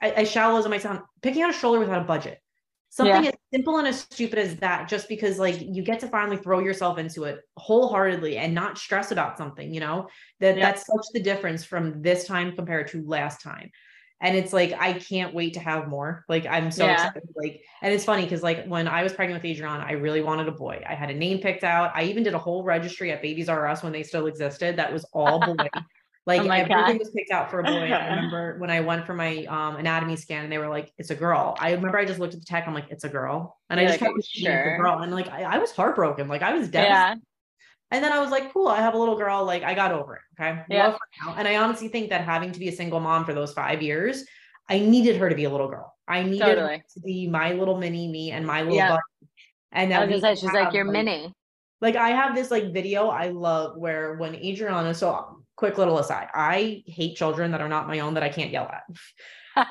as shallow as it might sound, picking out a stroller without a budget. Something yeah. as simple and as stupid as that, just because like you get to finally throw yourself into it wholeheartedly and not stress about something, you know, that yeah. that's such the difference from this time compared to last time and it's like i can't wait to have more like i'm so yeah. excited like and it's funny because like when i was pregnant with adrian i really wanted a boy i had a name picked out i even did a whole registry at babies r us when they still existed that was all boy Like Oh everything God. was picked out for a boy. I remember when I went for my um anatomy scan and they were like, it's a girl. I remember I just looked at the tech, I'm like, it's a girl. And You're I just like, kept "Are you thinking it's a girl. And like I, I was heartbroken. Like I was devastated. And then I was like, cool, I have a little girl. Like I got over it. Okay. Yeah. Love her now. And I honestly think that having to be a single mom for those five years, I needed her to be a little girl. I needed her to be my little mini me and my little Yeah. buddy. And I that was gonna say she's like your mini. like I have this like video I love where when Adriana, so quick little aside, I hate children that are not my own that I can't yell at.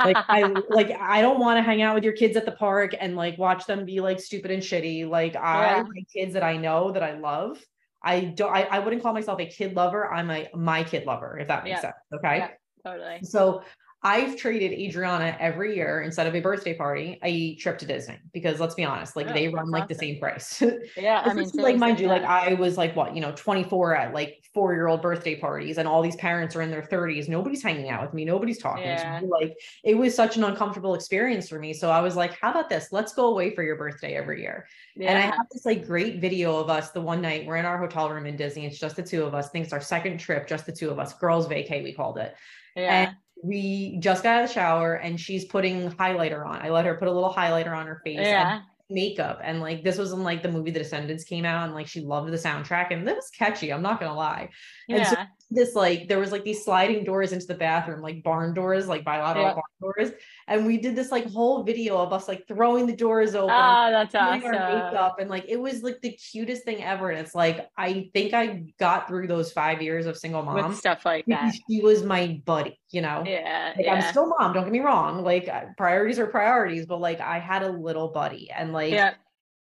Like I like I don't want to hang out with your kids at the park and like watch them be like stupid and shitty. Like I Yeah. like kids that I know that I love. I don't I, I wouldn't call myself a kid lover. I'm a my kid lover, if that makes Yeah. sense. Okay. Yeah. totally. So I've treated Adriana every year instead of a birthday party, a trip to Disney because let's be honest, like Oh, they run like the same price. Yeah, I mean, like mind you, like. I was like what, you know, 24 at like four-year-old birthday parties, and all these parents are in their 30s. Nobody's hanging out with me, nobody's talking Yeah. to me. Like it was such an uncomfortable experience for me. So I was like, how about this? Let's go away for your birthday every year. And I have this like great video of us the one night we're in our hotel room in Disney. It's just the two of us. I think it's our second trip, just the two of us. Girls vacay, we called it yeah. We just got out of the shower and she's putting highlighter on. I let her put a little highlighter on her face Yeah. and makeup. And like this was when like the movie The Descendants came out and like she loved the soundtrack and it was catchy. I'm not gonna lie. and so- Yeah. This like there was like these sliding doors into the bathroom, like barn doors, like bilateral Yeah. barn doors. And we did this like whole video of us like throwing the doors open. Oh, that's awesome. makeup and like it was like the cutest thing ever. And it's like I think I got through those five years of single mom With stuff like that. she was my buddy, you know. Yeah. Like yeah. I'm still mom, don't get me wrong. Like uh, priorities are priorities, but like I had a little buddy. And like yeah.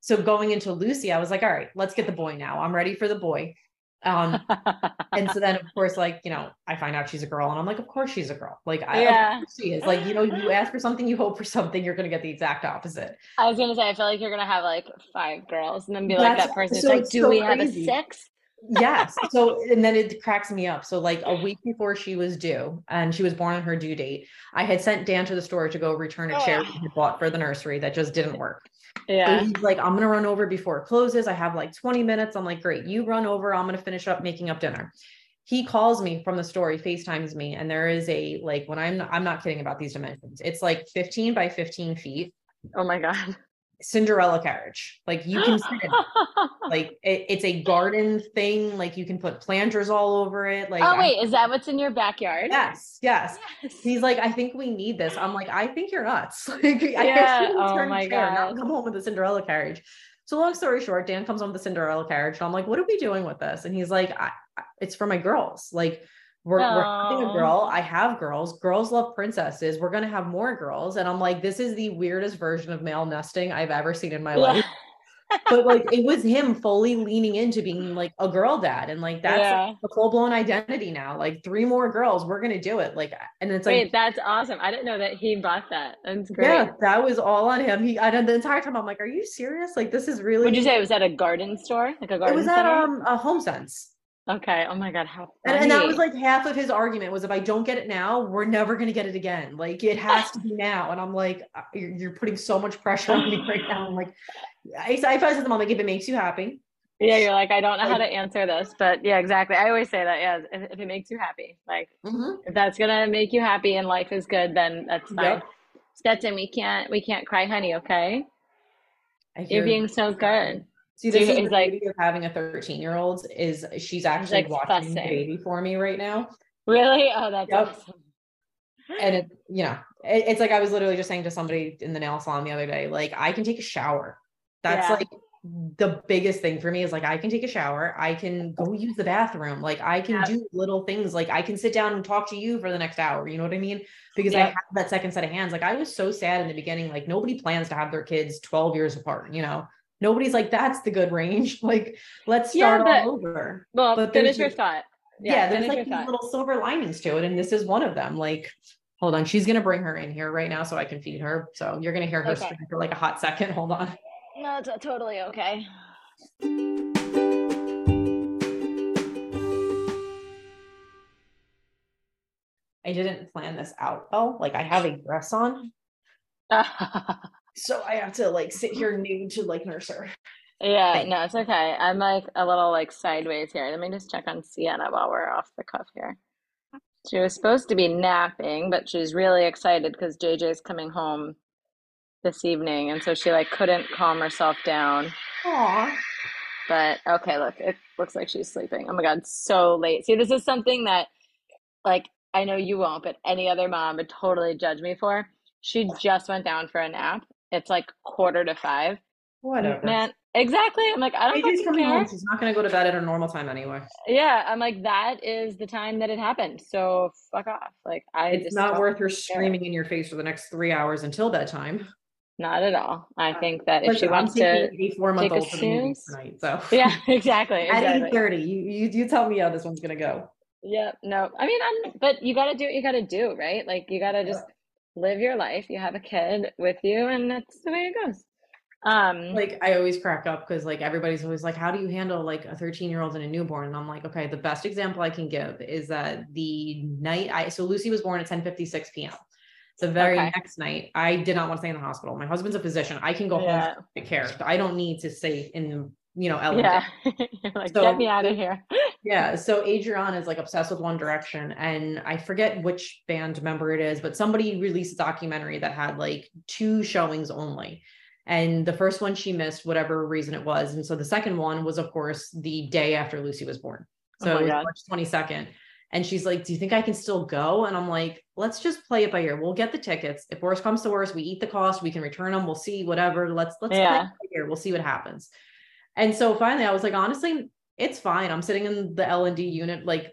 so going into Lucy, I was like, all right, let's get the boy now. I'm ready for the boy. Um, and so then of course, like, you know, I find out she's a girl and I'm like, of course she's a girl. Like I Yeah. she is. Like, you know, you ask for something, you hope for something, you're gonna get the exact opposite. I was gonna say, I feel like you're gonna have like five girls, and then be like that person. so like, do so we have a six? yes. So and then it cracks me up. So like a week before she was due, and she was born on her due date, I had sent Dan to the store to go return a chair Ugh. he had bought for the nursery that just didn't work. So Yeah. he's like, I'm gonna run over before it closes. I have like 20 minutes. I'm like, great, you run over. I'm gonna finish up making up dinner. He calls me from the store, he FaceTimes me, and there is a like when I'm I'm not kidding about these dimensions. It's like 15 by 15 feet, Oh my god. Cinderella carriage. Like you can sit in like it, it's a garden thing, like you can put planters all over it. Like oh I- wait, is that what's in your backyard? yes, yes. Yes. He's like, I think we need this. I'm like, I think you're nuts. Like, I Yeah, oh turn my chair, God. come home with a Cinderella carriage. So long story short, Dan comes home with the Cinderella carriage. And I'm like, what are we doing with this? And he's like, I, I- it's for my girls. Like, we're, we're having a girl. I have girls. Girls love princesses. We're gonna have more girls. And I'm like, this is the weirdest version of male nesting I've ever seen in my Yeah. life. But like, it was him fully leaning into being like a girl dad, and like that's Yeah. a full blown identity now. Like three more girls, we're gonna do it. Like, and it's like Wait, that's awesome. I didn't know that he bought that. That's great. yeah, that was all on him. He, I the entire time I'm like, are you serious? Like, this is really. Would you say it was at a garden store, like a garden store? it was at um a HomeSense, Okay. Oh my god, how and, and that was like half of his argument was if I don't get it now, we're never gonna get it again. Like, it has to be now. And I'm like, uh, you're, you're putting so much pressure on me right now. I'm like, I, I to them, I'm like, if it makes you happy, Yeah, you're like, I don't know how to answer this, but yeah, exactly. I always say that. Yeah, if, if it makes you happy, like if that's gonna make you happy and life is good, then that's fine. Yep. Stetson, we can't we can't cry, honey. Okay, you're being so good. See, this Dude, is like- beauty of having a 13 year old is she's actually like watching the baby for me right now. Really? Oh, that's Yep. awesome. and it you know it- it's like i was literally just saying to somebody in the nail salon the other day like i can take a shower that's Yeah. like the biggest thing for me is like i can take a shower i can go use the bathroom like i can Yeah. do little things like i can sit down and talk to you for the next hour you know what i mean because i have that second set of hands like i was so sad in the beginning like nobody plans to have their kids 12 years apart you know nobody's like that's the good range like let's Yeah, start but- all over Well, But finish your thought. yeah, there's like these little silver linings to it, and this is one of them. Like, hold on, she's gonna bring her in here right now so I can feed her. So you're gonna hear her Okay. scream for like a hot second. Hold on. No, it's totally okay. I didn't plan this out well. Like, I have a dress on, so I have to like sit here nude to like nurse her. yeah, no, it's okay. I'm like a little like sideways here. Let me just check on Sienna while we're off the cuff here. She was supposed to be napping, but she's really excited because JJ's coming home this evening, and so she like couldn't calm herself down. Aww. But okay, look, it looks like she's sleeping. Oh my god, so late. See, this is something that like I know you won't, but any other mom would totally judge me for. She just went down for a nap. It's like quarter to five. Whatever. Man, exactly. I'm like, I don't JJ's coming care. home. She's not going to go to bed at a normal time anyway. Yeah, I'm like, that is the time that it happened. So fuck off. Like, I It's just not worth her care. screaming in your face for the next three hours until bedtime. Not at all. I uh, think that if she Listen, wants to, four month old take a to the movies snooze. tonight. So yeah, exactly, at eight exactly. thirty, you, you you tell me how this one's gonna go. Yeah, no, I mean, I'm, but you got to do what you got to do, right? Like, you got to just live your life. You have a kid with you, and that's the way it goes. Um, Like I always crack up because like everybody's always like, how do you handle like a 13 year old and a newborn? And I'm like, okay, the best example I can give is that the night I so Lucy was born at 10:56 p.m. The very Okay. next night, I did not want to stay in the hospital. My husband's a physician. I can go Yeah. home take care. I don't need to stay in, you know, Ellen. yeah, You're like, So- get me out of here. Yeah. So Adriana is like obsessed with One Direction. And I forget which band member it is, but somebody released a documentary that had like two showings only. And the first one she missed, whatever reason it was. And so the second one was, of course, the day after Lucy was born. Oh so Oh it was God. March 22nd. And she's like, Do you think I can still go? And I'm like, Let's just play it by ear. We'll get the tickets. If worst comes to worst, we eat the cost, we can return them. We'll see, whatever. Let's let's play it Yeah. by ear. We'll see what happens. And so finally I was like, honestly, it's fine. I'm sitting in the L and D unit, like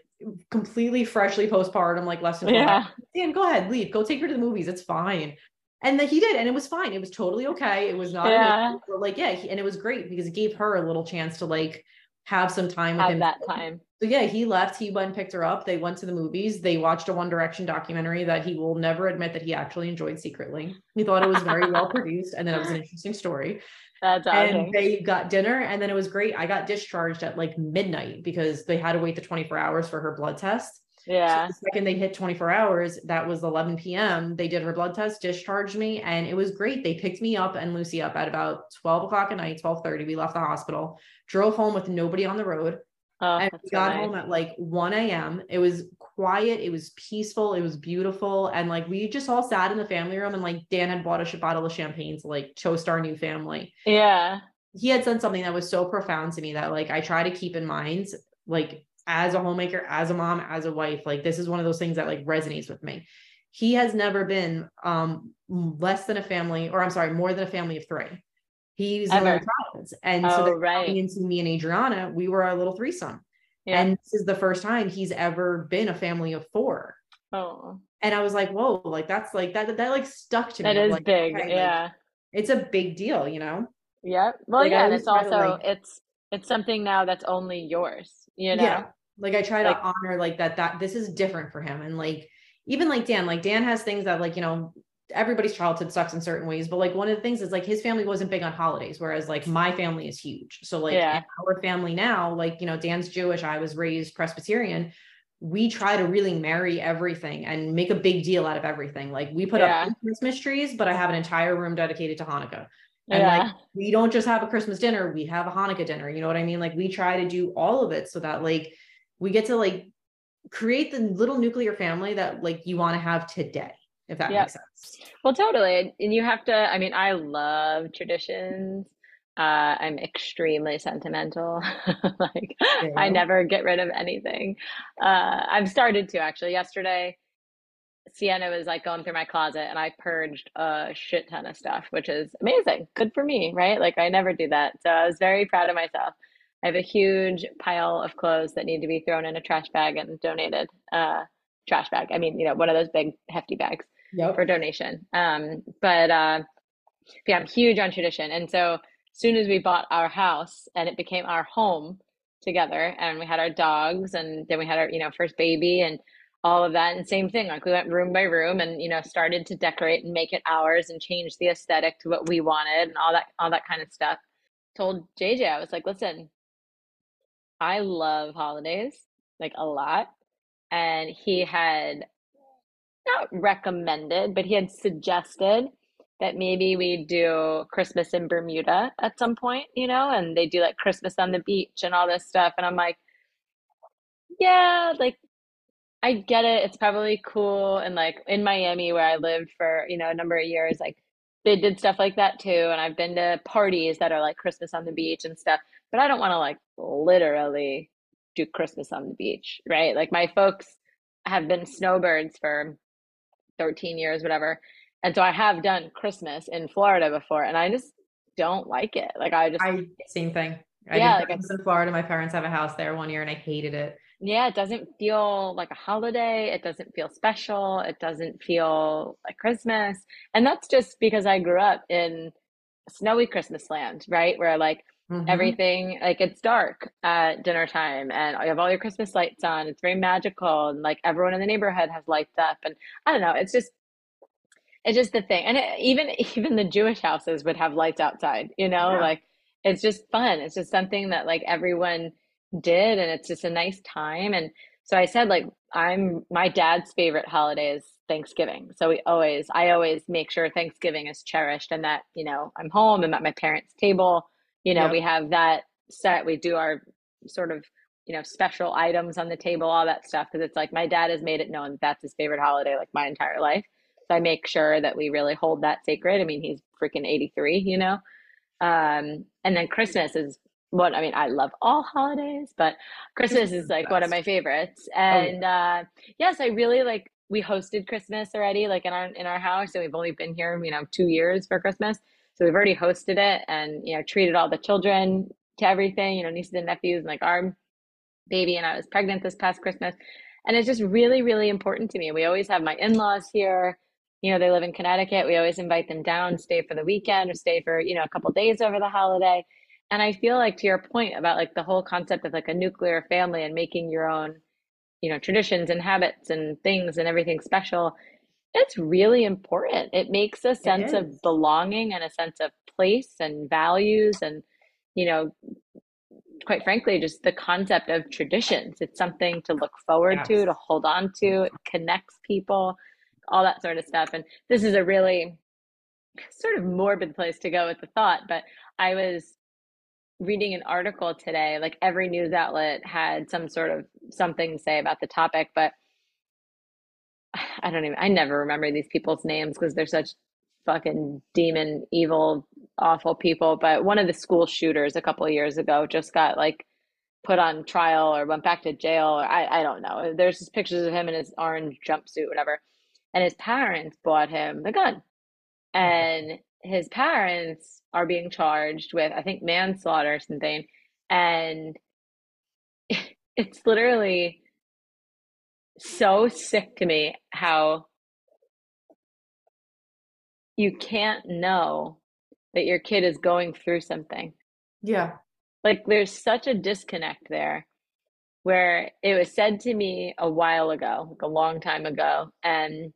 completely freshly postpartum, like less than Yeah. Dan, go ahead, leave, go take her to the movies. It's fine. And then he did, and it was fine. It was totally okay. It was not, Yeah. like, yeah, he, and it was great because it gave her a little chance to like have some time with Have him. that time. So yeah, he left. He went and picked her up. They went to the movies. They watched a One Direction documentary that he will never admit that he actually enjoyed secretly. He thought it was very well produced, and that it was an interesting story That's and awesome. they got dinner and then it was great i got discharged at like midnight because they had to wait the 24 hours for her blood test Yeah. so the second they hit 24 hours that was 11 p.m they did her blood test discharged me and it was great they picked me up and lucy up at about 12 o'clock at night 12.30 we left the hospital drove home with nobody on the road Oh, and we so got nice. home at like 1 a.m. It was quiet, it was peaceful, it was beautiful. And like we just all sat in the family room and like Dan had bought a bottle of champagne to like toast our new family. Yeah. He had said something that was so profound to me that like I try to keep in mind, like as a homemaker, as a mom, as a wife, like this is one of those things that like resonates with me. He has never been um less than a family, or I'm sorry, more than a family of three. He's Ever. only child. And Oh, so right. into me and Adriana, we were our little threesome. Yeah. And this is the first time he's ever been a family of four. oh, And I was like, whoa, like that's like that that like stuck to that me. I'm like, big. okay, like, yeah. it's a big deal, you know? Yeah. Well, like, yeah, and it's also like- it's it's something now that's only yours. You know. Yeah. Like I try Like- to honor like that that this is different for him. And like even like Dan, like Dan has things that like, you know, everybody's childhood sucks in certain ways. But like one of the things is like his family wasn't big on holidays, whereas like my family is huge. So like Yeah. our family now, like, you know, Dan's Jewish, I was raised Presbyterian. We try to really marry everything and make a big deal out of everything. Like we put Yeah. up Christmas trees, but I have an entire room dedicated to Hanukkah. And yeah. like we don't just have a Christmas dinner, we have a Hanukkah dinner. You know what I mean? Like we try to do all of it so that like we get to like create the little nuclear family that like you want to have today, if that Yep. makes sense. Well, totally. And you have to, I mean, I love traditions. Uh, I'm extremely sentimental. Like, I never get rid of anything. Uh, I've started to actually. Yesterday, Sienna was like going through my closet and I purged a shit ton of stuff, which is amazing. Good for me, right? Like, I never do that. So I was very proud of myself. I have a huge pile of clothes that need to be thrown in a trash bag and donated. Uh, trash bag. I mean, you know, one of those big hefty bags Yep. for donation. Um, but uh, yeah, I'm huge on tradition. And so soon as we bought our house and it became our home together and we had our dogs and then we had our, you know, first baby and all of that. And same thing, like we went room by room and, you know, started to decorate and make it ours and change the aesthetic to what we wanted and all that, all that kind of stuff. Told JJ, I was like, listen, I love holidays like a lot. And he had not recommended, but he had suggested that maybe we do Christmas in Bermuda at some point, you know, and they do like Christmas on the beach and all this stuff. And I'm like, yeah, like I get it. It's probably cool. And like in Miami, where I lived for, you know, a number of years, like they did stuff like that too. And I've been to parties that are like Christmas on the beach and stuff, but I don't want to like literally do Christmas on the beach, right? Like my folks have been snowbirds for 13 years, whatever. And so I have done Christmas in Florida before and I just don't like it. Like I just I same thing. I yeah, like in Florida. My parents have a house there one year and I hated it. Yeah, it doesn't feel like a holiday. It doesn't feel special. It doesn't feel like Christmas. And that's just because I grew up in snowy Christmas land, right? Where like mm-hmm. everything, like it's dark at dinner time and you have all your Christmas lights on. It's very magical. And like everyone in the neighborhood has lights up. And I don't know, it's just, it's just the thing. And it, even, even the Jewish houses would have lights outside, you know, yeah. like it's just fun. It's just something that like everyone, did and it's just a nice time and so i said like i'm my dad's favorite holiday is thanksgiving so we always i always make sure thanksgiving is cherished and that you know i'm home i'm at my parents table you know we have that set we do our sort of you know special items on the table all that stuff because it's like my dad has made it known that that's his favorite holiday like my entire life so i make sure that we really hold that sacred i mean he's freaking 83 you know um and then christmas is what I mean, I love all holidays, but Christmas is like one of my favorites. And oh, yeah. uh, yes, I really like. We hosted Christmas already, like in our in our house, and we've only been here, you know, two years for Christmas. So we've already hosted it, and you know, treated all the children to everything. You know, nieces and nephews, and like our baby, and I was pregnant this past Christmas, and it's just really, really important to me. We always have my in laws here. You know, they live in Connecticut. We always invite them down, stay for the weekend, or stay for you know a couple days over the holiday and i feel like to your point about like the whole concept of like a nuclear family and making your own you know traditions and habits and things and everything special it's really important. It makes a sense of belonging and a sense of place and values and you know quite frankly just the concept of traditions. It's something to look forward yes. to to hold on to. It connects people all that sort of stuff. And this is a really sort of morbid place to go with the thought but i was reading an article today, like every news outlet had some sort of something to say about the topic, but I don't even, I never remember these people's names because they're such fucking demon, evil, awful people. But one of the school shooters a couple of years ago just got like put on trial or went back to jail. Or I, I don't know. There's just pictures of him in his orange jumpsuit, whatever. And his parents bought him the gun. And his parents are being charged with, I think, manslaughter or something. And it's literally so sick to me how you can't know that your kid is going through something. Yeah. Like there's such a disconnect there where it was said to me a while ago, like a long time ago. And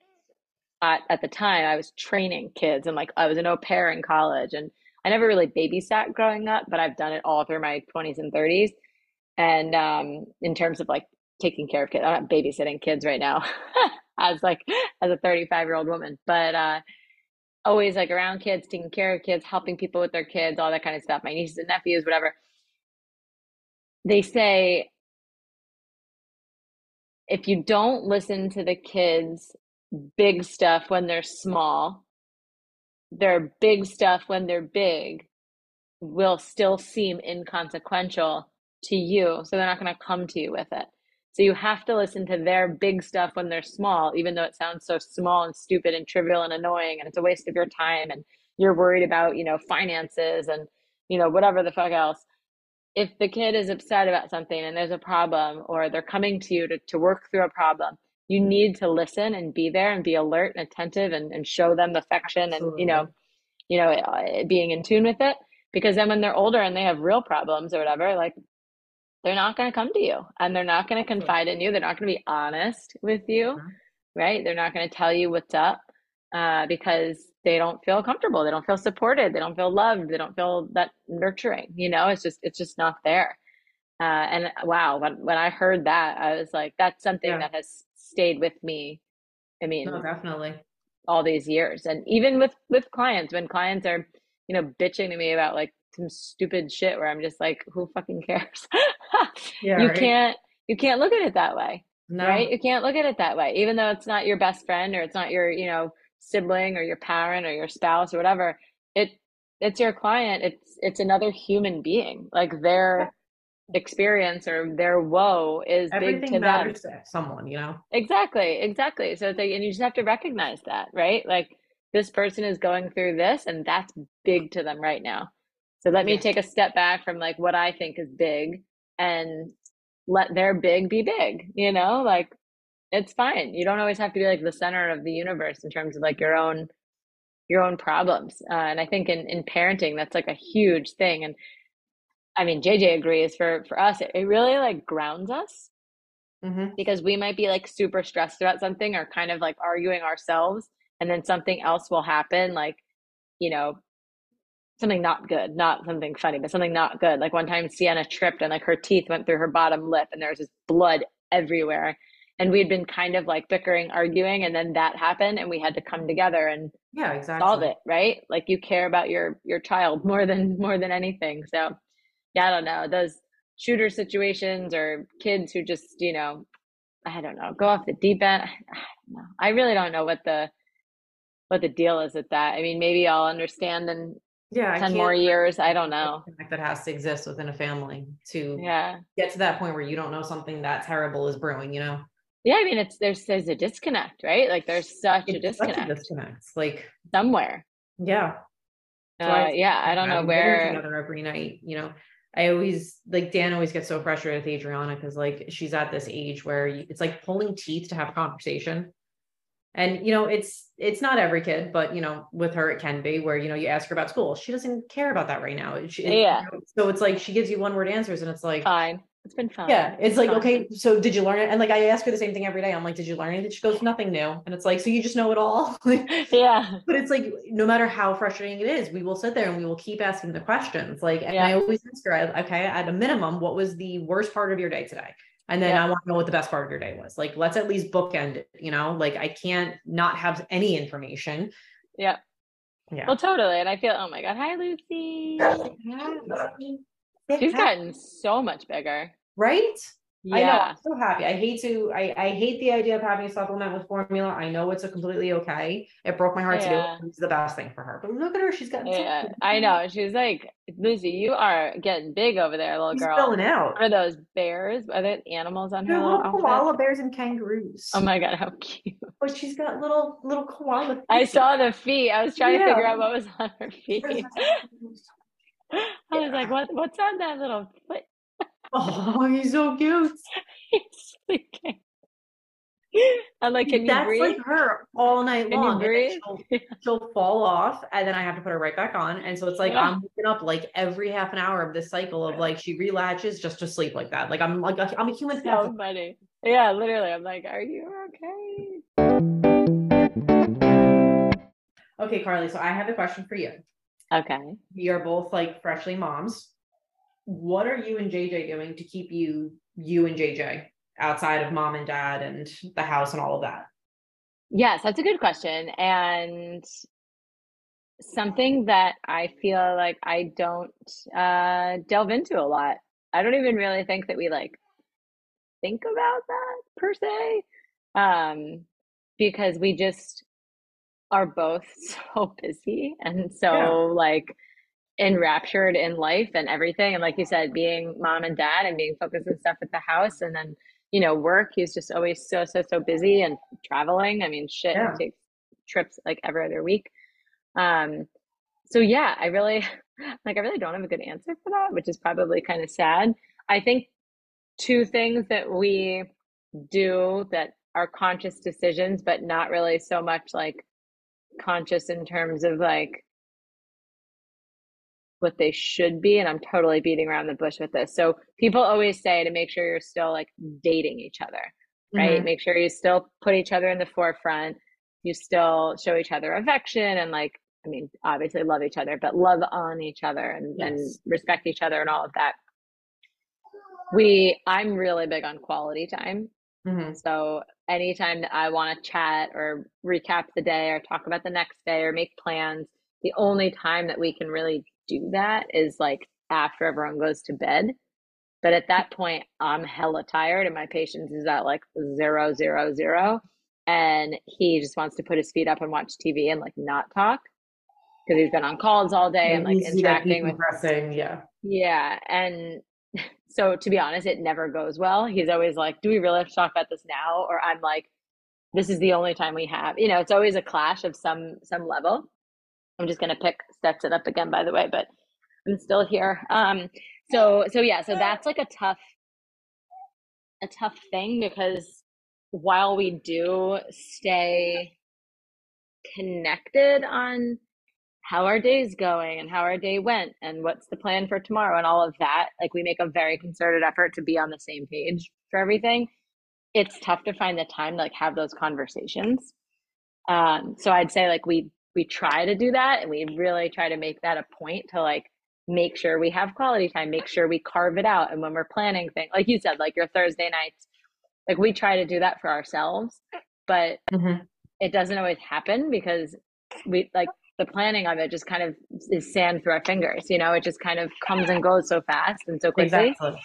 at, at the time, I was training kids and like I was an au pair in college. And I never really babysat growing up, but I've done it all through my 20s and 30s. And um, in terms of like taking care of kids, I'm not babysitting kids right now as like as a 35 year old woman, but uh, always like around kids, taking care of kids, helping people with their kids, all that kind of stuff. My nieces and nephews, whatever. They say if you don't listen to the kids' big stuff when they're small, their big stuff when they're big will still seem inconsequential to you. So they're not going to come to you with it. So you have to listen to their big stuff when they're small, even though it sounds so small and stupid and trivial and annoying and it's a waste of your time and you're worried about, you know, finances and, you know, whatever the fuck else. If the kid is upset about something and there's a problem or they're coming to you to, to work through a problem, you need to listen and be there and be alert and attentive and, and show them affection Absolutely. and you know you know uh, being in tune with it because then when they're older and they have real problems or whatever like they're not going to come to you and they're not going to confide in you. They're not going to be honest with you mm-hmm. right? They're not going to tell you what's up uh, because they don't feel comfortable. They don't feel supported. They don't feel loved. They don't feel that nurturing you know? It's just it's just not there. Uh, and wow when, when i heard that i was like that's something yeah. that has stayed with me. I mean, no, definitely. all these years, and even with with clients, when clients are, you know, bitching to me about like some stupid shit, where I'm just like, who fucking cares? yeah, you right? can't you can't look at it that way. No. Right? You can't look at it that way. Even though it's not your best friend or it's not your, you know, sibling or your parent or your spouse or whatever, it it's your client. It's it's another human being. Like their experience or their woe is Everything big to matters them. to someone, you know? Exactly, exactly. So it's like and you just have to recognize that, right? Like this person is going through this and that's big to them right now. So let me yeah. take a step back from like what I think is big and let their big be big, you know? Like it's fine. You don't always have to be like the center of the universe in terms of like your own your own problems. Uh, and I think in in parenting that's like a huge thing and I mean JJ agrees for for us it, it really like grounds us. Mm-hmm. Because we might be like super stressed about something or kind of like arguing ourselves and then something else will happen like you know something not good, not something funny, but something not good. Like one time Sienna tripped and like her teeth went through her bottom lip and there was just blood everywhere. And we had been kind of like bickering, arguing, and then that happened and we had to come together and yeah, exactly. solve it, right? Like you care about your your child more than more than anything. So yeah, I don't know. Those shooter situations or kids who just, you know, I don't know, go off the deep end. I, I really don't know what the what the deal is with that. I mean, maybe I'll understand in yeah 10 more years i don't know. that has to exist within a family to yeah. get to that point where you don't know something that terrible is brewing you know? Yeah i mean it's there's there's a disconnect right? Like there's such it's a disconnect such a disconnect. like somewhere. Yeah. So uh, I, yeah i don't know where together every night you know? I always like Dan always gets so frustrated with Adriana because like she's at this age where it's like pulling teeth to have a conversation and you know it's it's not every kid but you know with her it can be where you know you ask her about school. She doesn't care about that right now. She, yeah. you know, so it's like she gives you one word answers and it's like fine. It's been fun yeah it's, it's like fun. okay so did you learn it? And like i ask her the same thing every day. I'm like did you learn it she goes nothing new. And it's like so you just know it all? Yeah. But it's like no matter how frustrating it is we will sit there and we will keep asking the questions. Like and yeah. i always ask her okay at a minimum what was the worst part of your day today and then yeah. I want to know what the best part of your day was. Like, let's at least bookend it, you know? Like, I can't not have any information. Yeah. Yeah. Well, totally. And I feel, oh my God. Hi, Lucy. She's gotten so much bigger. Right? Yeah. I know. I'm so happy. I hate to, I, I hate the idea of having a supplement with formula. I know it's a completely okay. It broke my heart yeah. to do it. It's the best thing for her. But look at her. She's got. Yeah, I know. She's like, Lucy, you are getting big over there, little She's girl. filling out. Are those bears? Are there animals on her little koala bears and kangaroos. Oh my God, how cute. But she's got little, little koala. Feet. I saw the feet. I was trying yeah. to figure out what was on her feet. I was like, what, what's on that little foot? Oh, he's so cute. he's sleeping. I'm like, can That's you breathe? like her all night can long. She'll, she'll, fall off and then I have to put her right back on. And so it's like yeah. I'm waking up like every half an hour of this cycle of like she relatches just to sleep like that. Like I'm like I'm a human. So funny. Yeah, literally. I'm like, are you okay? Okay, Carly. So I have a question for you. Okay. We are both like freshly moms what are you and JJ doing to keep you you and JJ outside of mom and dad and the house and all of that? Yes, that's a good question and something that I feel like I don't uh delve into a lot. I don't even really think that we like think about that per se. Um because we just are both so busy and so yeah. like enraptured in life and everything. And like you said, being mom and dad and being focused and stuff at the house and then, you know, work, he's just always so, so, so busy and traveling. I mean, shit, yeah. he takes trips like every other week. Um, so yeah, I really, like, I really don't have a good answer for that, which is probably kind of sad. I think two things that we do that are conscious decisions, but not really so much like conscious in terms of like what they should be and i'm totally beating around the bush with this so people always say to make sure you're still like dating each other right mm-hmm. make sure you still put each other in the forefront you still show each other affection and like i mean obviously love each other but love on each other and, yes. and respect each other and all of that we i'm really big on quality time mm-hmm. so anytime that i want to chat or recap the day or talk about the next day or make plans the only time that we can really do that is like after everyone goes to bed But at that point, I'm hella tired and my patience is at like zero, zero, zero. And he just wants to put his feet up and watch TV and like not talk because he's been on calls all day and like interacting with pressing. Yeah. Yeah. And so to be honest, it never goes well. He's always like, Do we really have to talk about this now? Or I'm like, this is the only time we have. You know, it's always a clash of some some level. I'm just gonna pick sets it up again, by the way, but I'm still here. Um, so so yeah, so that's like a tough a tough thing because while we do stay connected on how our day's going and how our day went and what's the plan for tomorrow and all of that, like we make a very concerted effort to be on the same page for everything. It's tough to find the time to like have those conversations. Um, so I'd say like we we try to do that and we really try to make that a point to like make sure we have quality time, make sure we carve it out. And when we're planning things, like you said, like your Thursday nights, like we try to do that for ourselves, but mm-hmm. it doesn't always happen because we like the planning of it just kind of is sand through our fingers, you know, it just kind of comes and goes so fast and so quickly. Exactly.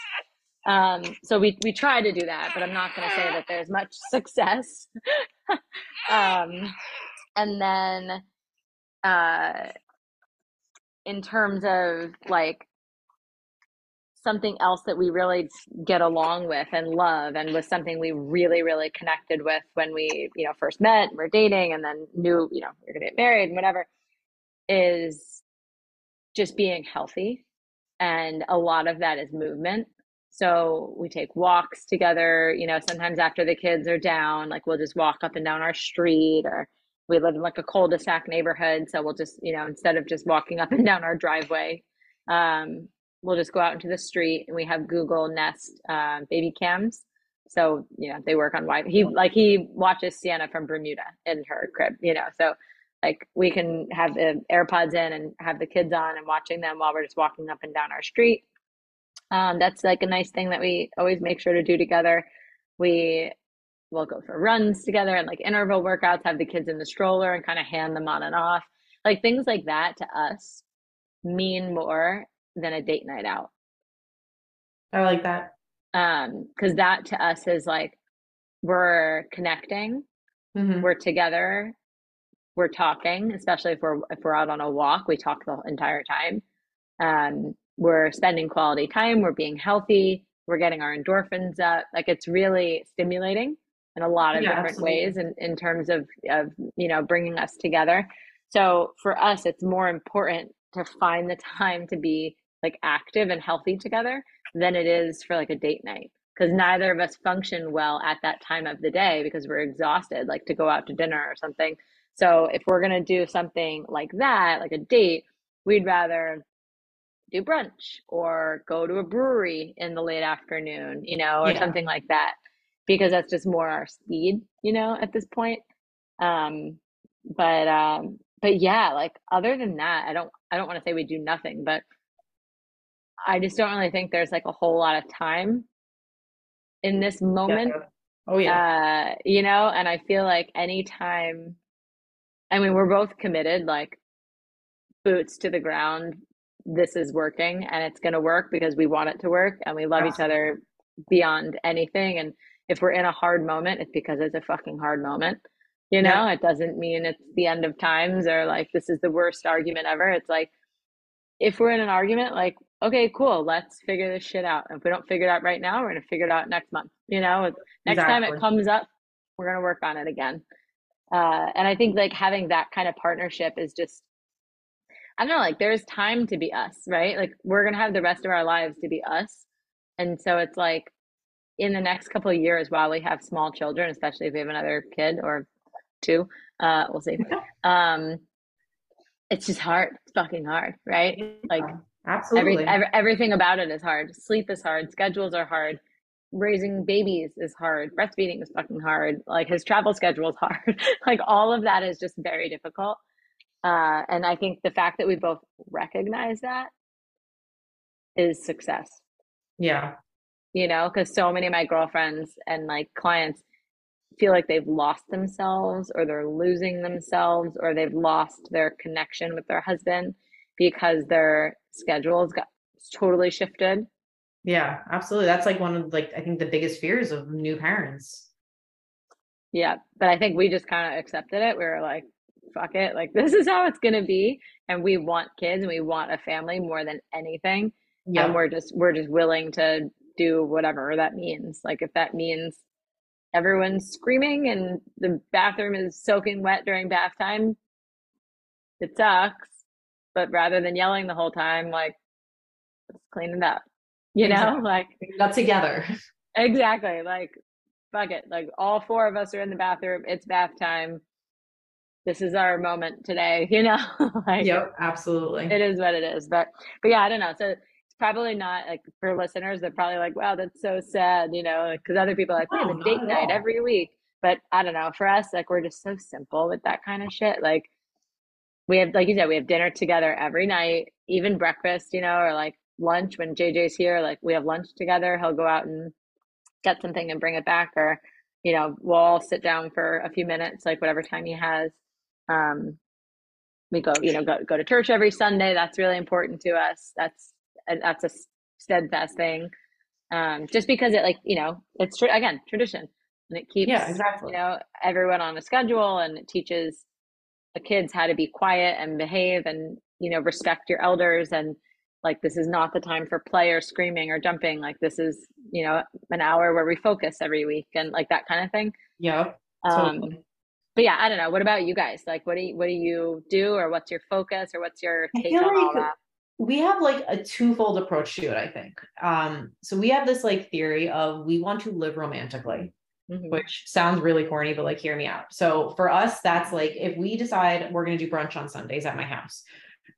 Um, so we, we try to do that, but I'm not going to say that there's much success. um, and then, uh, in terms of like something else that we really get along with and love and was something we really really connected with when we you know first met and we're dating and then knew you know we're gonna get married and whatever is just being healthy. And a lot of that is movement. So we take walks together you know sometimes after the kids are down like we'll just walk up and down our street or we live in like a cul-de-sac neighborhood so we'll just you know instead of just walking up and down our driveway um, we'll just go out into the street and we have google nest uh, baby cams. So you know they work on wi he like he watches sienna from bermuda in her crib you know so like we can have the airpods in and have the kids on and watching them while we're just walking up and down our street. Um, that's like a nice thing that we always make sure to do together. We we'll go for runs together and like interval workouts, have the kids in the stroller and kind of hand them on and off. Like things like that to us mean more than a date night out. I like that. Um, because that to us is like we're connecting, mm-hmm. we're together, we're talking, especially if we're if we're out on a walk, we talk the entire time. Um, we're spending quality time, we're being healthy, we're getting our endorphins up. Like it's really stimulating in a lot of yeah, different absolutely. ways in, in terms of, of, you know, bringing us together. So for us, it's more important to find the time to be like active and healthy together than it is for like a date night because neither of us function well at that time of the day because we're exhausted like to go out to dinner or something so if we're going to do something like that like a date we'd rather do brunch or go to a brewery in the late afternoon you know or yeah. something like that because that's just more our speed, you know, at this point. Um, but um, but yeah, like other than that, I don't I don't want to say we do nothing, but I just don't really think there's like a whole lot of time in this moment. Yeah. Oh yeah. Uh, you know, and I feel like anytime I mean we're both committed, like boots to the ground, this is working and it's gonna work because we want it to work and we love Absolutely. each other beyond anything and if we're in a hard moment, it's because it's a fucking hard moment. You know, yeah. it doesn't mean it's the end of times or like this is the worst argument ever. It's like if we're in an argument, like, okay, cool, let's figure this shit out. If we don't figure it out right now, we're gonna figure it out next month. You know, next exactly. time it comes up, we're gonna work on it again. Uh, and I think like having that kind of partnership is just I don't know, like there's time to be us, right? Like we're gonna have the rest of our lives to be us. And so it's like in the next couple of years while we have small children, especially if we have another kid or two, uh, we'll see. Um, it's just hard. It's fucking hard, right? Like absolutely every, every, everything about it is hard. Sleep is hard. Schedules are hard. Raising babies is hard. Breastfeeding is fucking hard. Like his travel schedule is hard. like all of that is just very difficult. Uh, and I think the fact that we both recognize that is success. Yeah you know, because so many of my girlfriends and like clients feel like they've lost themselves or they're losing themselves or they've lost their connection with their husband because their schedules got totally shifted Yeah, absolutely. That's like one of like I think the biggest fears of new parents. Yeah, but I think we just kind of accepted it. We were like, fuck it. Like this is how it's going to be and we want kids and we want a family more than anything. Yeah. And we're just we're just willing to do whatever that means. Like if that means everyone's screaming and the bathroom is soaking wet during bath time, it sucks. But rather than yelling the whole time, like let's clean it up. You exactly. know, like not together. Exactly. Like fuck it. Like all four of us are in the bathroom. It's bath time. This is our moment today, you know? like Yep, absolutely. It is what it is. But but yeah, I don't know. So probably not like for listeners, they're probably like, wow, that's so sad, you know, because other people are like, we have a date night every week. But I don't know, for us, like we're just so simple with that kind of shit. Like we have like you said, we have dinner together every night, even breakfast, you know, or like lunch when JJ's here, like we have lunch together. He'll go out and get something and bring it back or you know we'll all sit down for a few minutes like whatever time he has um we go you know go, go to church every sunday that's really important to us that's that's a steadfast thing. Um just because it like you know it's again tradition. And it keeps yeah exactly. you know everyone on a schedule and it teaches the kids how to be quiet and behave and you know respect your elders and like this is not the time for play or screaming or jumping. Like this is you know an hour where we focus every week and like that kind of thing. Yeah um but yeah i don't know. What about you guys? Like what do you what do you do or what's your focus or what's your take on like all that we have like a twofold approach to it i think um so we have this like theory of we want to live romantically mm-hmm. which sounds really corny but like hear me out so for us that's like if we decide we're going to do brunch on sundays at my house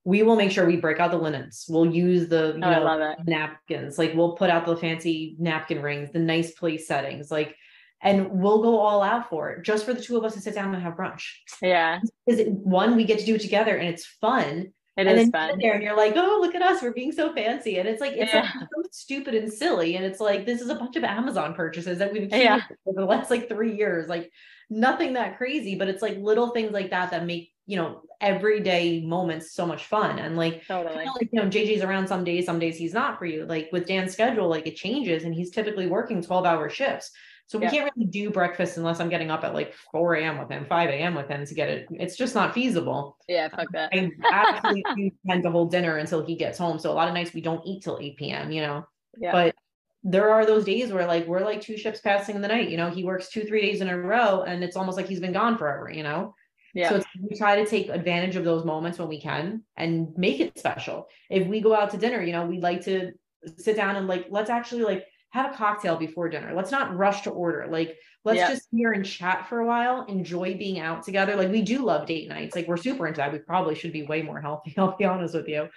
we will make sure we break out the linens. We'll use the you oh, know, napkins. Like we'll put out the fancy napkin rings, the nice place settings. Like, and we'll go all out for it just for the two of us to sit down and have brunch. Yeah. Because it one, we get to do it together and it's fun. It and is fun. there and you're like, oh, look at us, we're being so fancy. And it's like, it's yeah. like so stupid and silly. And it's like, this is a bunch of Amazon purchases that we've yeah. over the last like three years. Like nothing that crazy, but it's like little things like that that make you know everyday moments so much fun and like totally like you know jj's around some days some days he's not for you like with dan's schedule like it changes and he's typically working 12 hour shifts so we yeah. can't really do breakfast unless i'm getting up at like 4 a.m with him 5 a.m with him to get it it's just not feasible yeah um, fuck that i absolutely tend to hold dinner until he gets home so a lot of nights we don't eat till 8 p.m you know yeah. but there are those days where like we're like two ships passing in the night you know he works two three days in a row and it's almost like he's been gone forever you know yeah. So we try to take advantage of those moments when we can and make it special. If we go out to dinner, you know, we like to sit down and like, let's actually like have a cocktail before dinner. Let's not rush to order. Like, let's just hear and chat for a while, enjoy being out together. Like, we do love date nights. Like, we're super into that. We probably should be way more healthy. I'll be honest with you.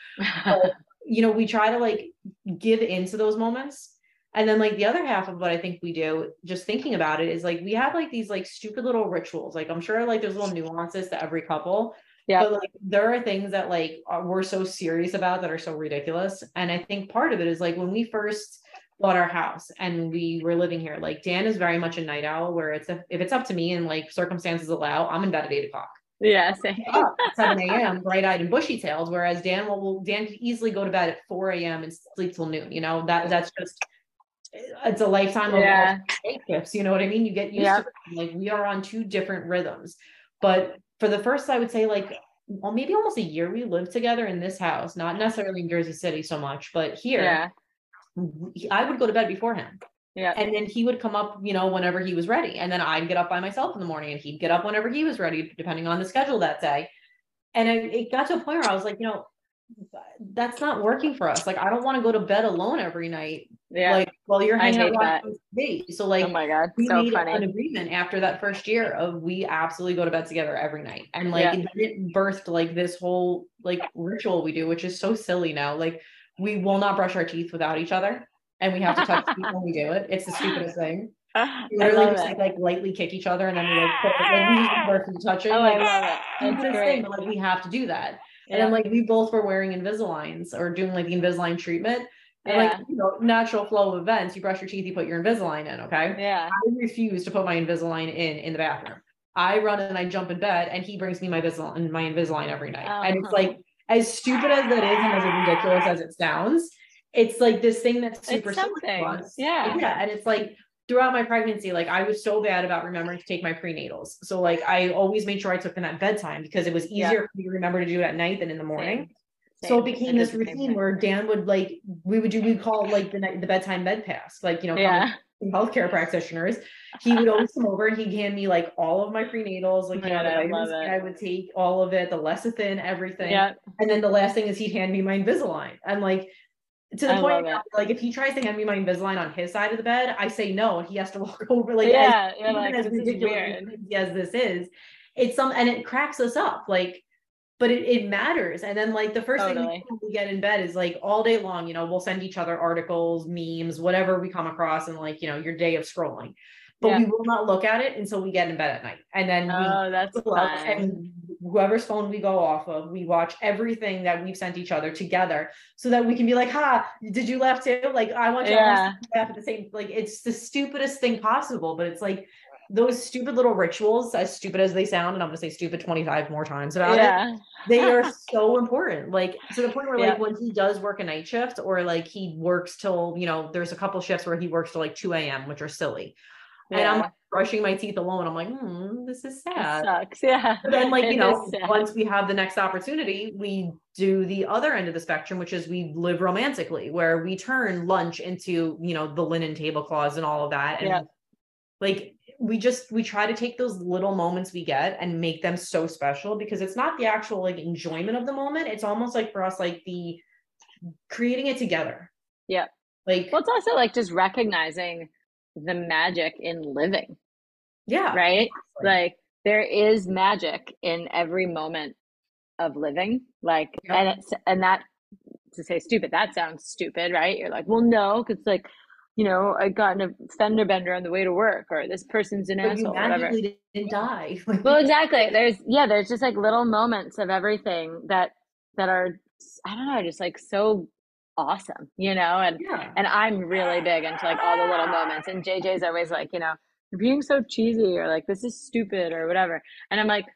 But, you know, we try to like give into those moments and then like the other half of what I think we do, just thinking about it, is like we have like these like stupid little rituals. Like I'm sure like there's little nuances to every couple. Yeah. But like there are things that like are, we're so serious about that are so ridiculous. And I think part of it is like when we first bought our house and we were living here, like Dan is very much a night owl where it's a, if it's up to me and like circumstances allow, I'm in bed at eight o'clock. Yeah, same. 7 a.m. bright eyed and bushy tailed. Whereas Dan will, will Dan can easily go to bed at 4 a.m. and sleep till noon. You know, that that's just it's a lifetime of yeah. shifts. You know what I mean? You get used to it. like we are on two different rhythms. But for the first, I would say like well, maybe almost a year we lived together in this house, not necessarily in Jersey City so much, but here yeah. I would go to bed before him. Yeah. And then he would come up, you know, whenever he was ready. And then I'd get up by myself in the morning and he'd get up whenever he was ready, depending on the schedule that day. And I, it got to a point where I was like, you know, that's not working for us. Like, I don't want to go to bed alone every night. Yeah. Like, while you're hanging out watching TV. So, like, oh my god, we so made funny. an agreement after that first year of we absolutely go to bed together every night, and like yeah. it birthed like this whole like ritual we do, which is so silly now. Like, we will not brush our teeth without each other, and we have to touch teeth when we do it. It's the stupidest thing. We literally just like, like, lightly kick each other, and then we like put like, we use the person touching. Oh, like, I love it. That's great. Thing, but like we have to do that. And then like we both were wearing Invisaligns or doing like the Invisalign treatment. And yeah. like you know, natural flow of events, you brush your teeth, you put your Invisalign in. Okay. Yeah. I refuse to put my Invisalign in in the bathroom. I run and I jump in bed, and he brings me my Invisalign, my Invisalign every night. Uh-huh. And it's uh-huh. like as stupid as that is, and as ridiculous as it sounds, it's like this thing that's super something. Yeah. Yeah. And it's like throughout my pregnancy, like I was so bad about remembering to take my prenatals. So like I always made sure I took them at bedtime because it was easier yeah. for me to remember to do it at night than in the morning. Same. Same. So it became this routine where Dan would like we would do we call it like the night the bedtime bed pass, like you know, yeah. Healthcare practitioners. He would always come over and he'd hand me like all of my prenatals, like you know, the I would take all of it, the lecithin, everything. Yeah. And then the last thing is he'd hand me my Invisalign. And like to the I point like if he tries to hand me my Invisalign on his side of the bed, I say no, and he has to walk over. Like yeah, as, like, as ridiculous as this is, it's some and it cracks us up. Like, but it, it matters. And then like the first totally. thing we, get in bed is like all day long, you know, we'll send each other articles, memes, whatever we come across, and like you know your day of scrolling but yeah. we will not look at it until we get in bed at night. And then oh, that's and whoever's phone we go off of, we watch everything that we've sent each other together so that we can be like, ha, did you laugh too? Like I want you yeah. to laugh at the same like it's the stupidest thing possible, but it's like those stupid little rituals, as stupid as they sound, and I'm gonna say stupid 25 more times about yeah. it, they are so important. Like to the point where like yeah. when he does work a night shift or like he works till, you know, there's a couple shifts where he works till like 2 a.m., which are silly yeah. and I'm like, brushing my teeth alone. I'm like, hmm, this is sad. It sucks. Yeah. But then, like, you know, once we have the next opportunity, we do the other end of the spectrum, which is we live romantically, where we turn lunch into, you know, the linen tablecloths and all of that. And yeah. like we just we try to take those little moments we get and make them so special because it's not the actual like enjoyment of the moment. It's almost like for us, like the creating it together. Yeah. Like well, it's also like just recognizing the magic in living. Yeah. Right? Exactly. Like there is magic in every moment of living. Like yeah. and it's and that to say stupid, that sounds stupid, right? You're like, well no, because like you know, I got in a fender bender on the way to work, or this person's an but asshole. You whatever. didn't die. well, exactly. There's yeah, there's just like little moments of everything that that are I don't know, just like so awesome, you know? And yeah. and I'm really big into like all the little moments. And JJ's always like, you know, you're being so cheesy or like this is stupid or whatever. And I'm like,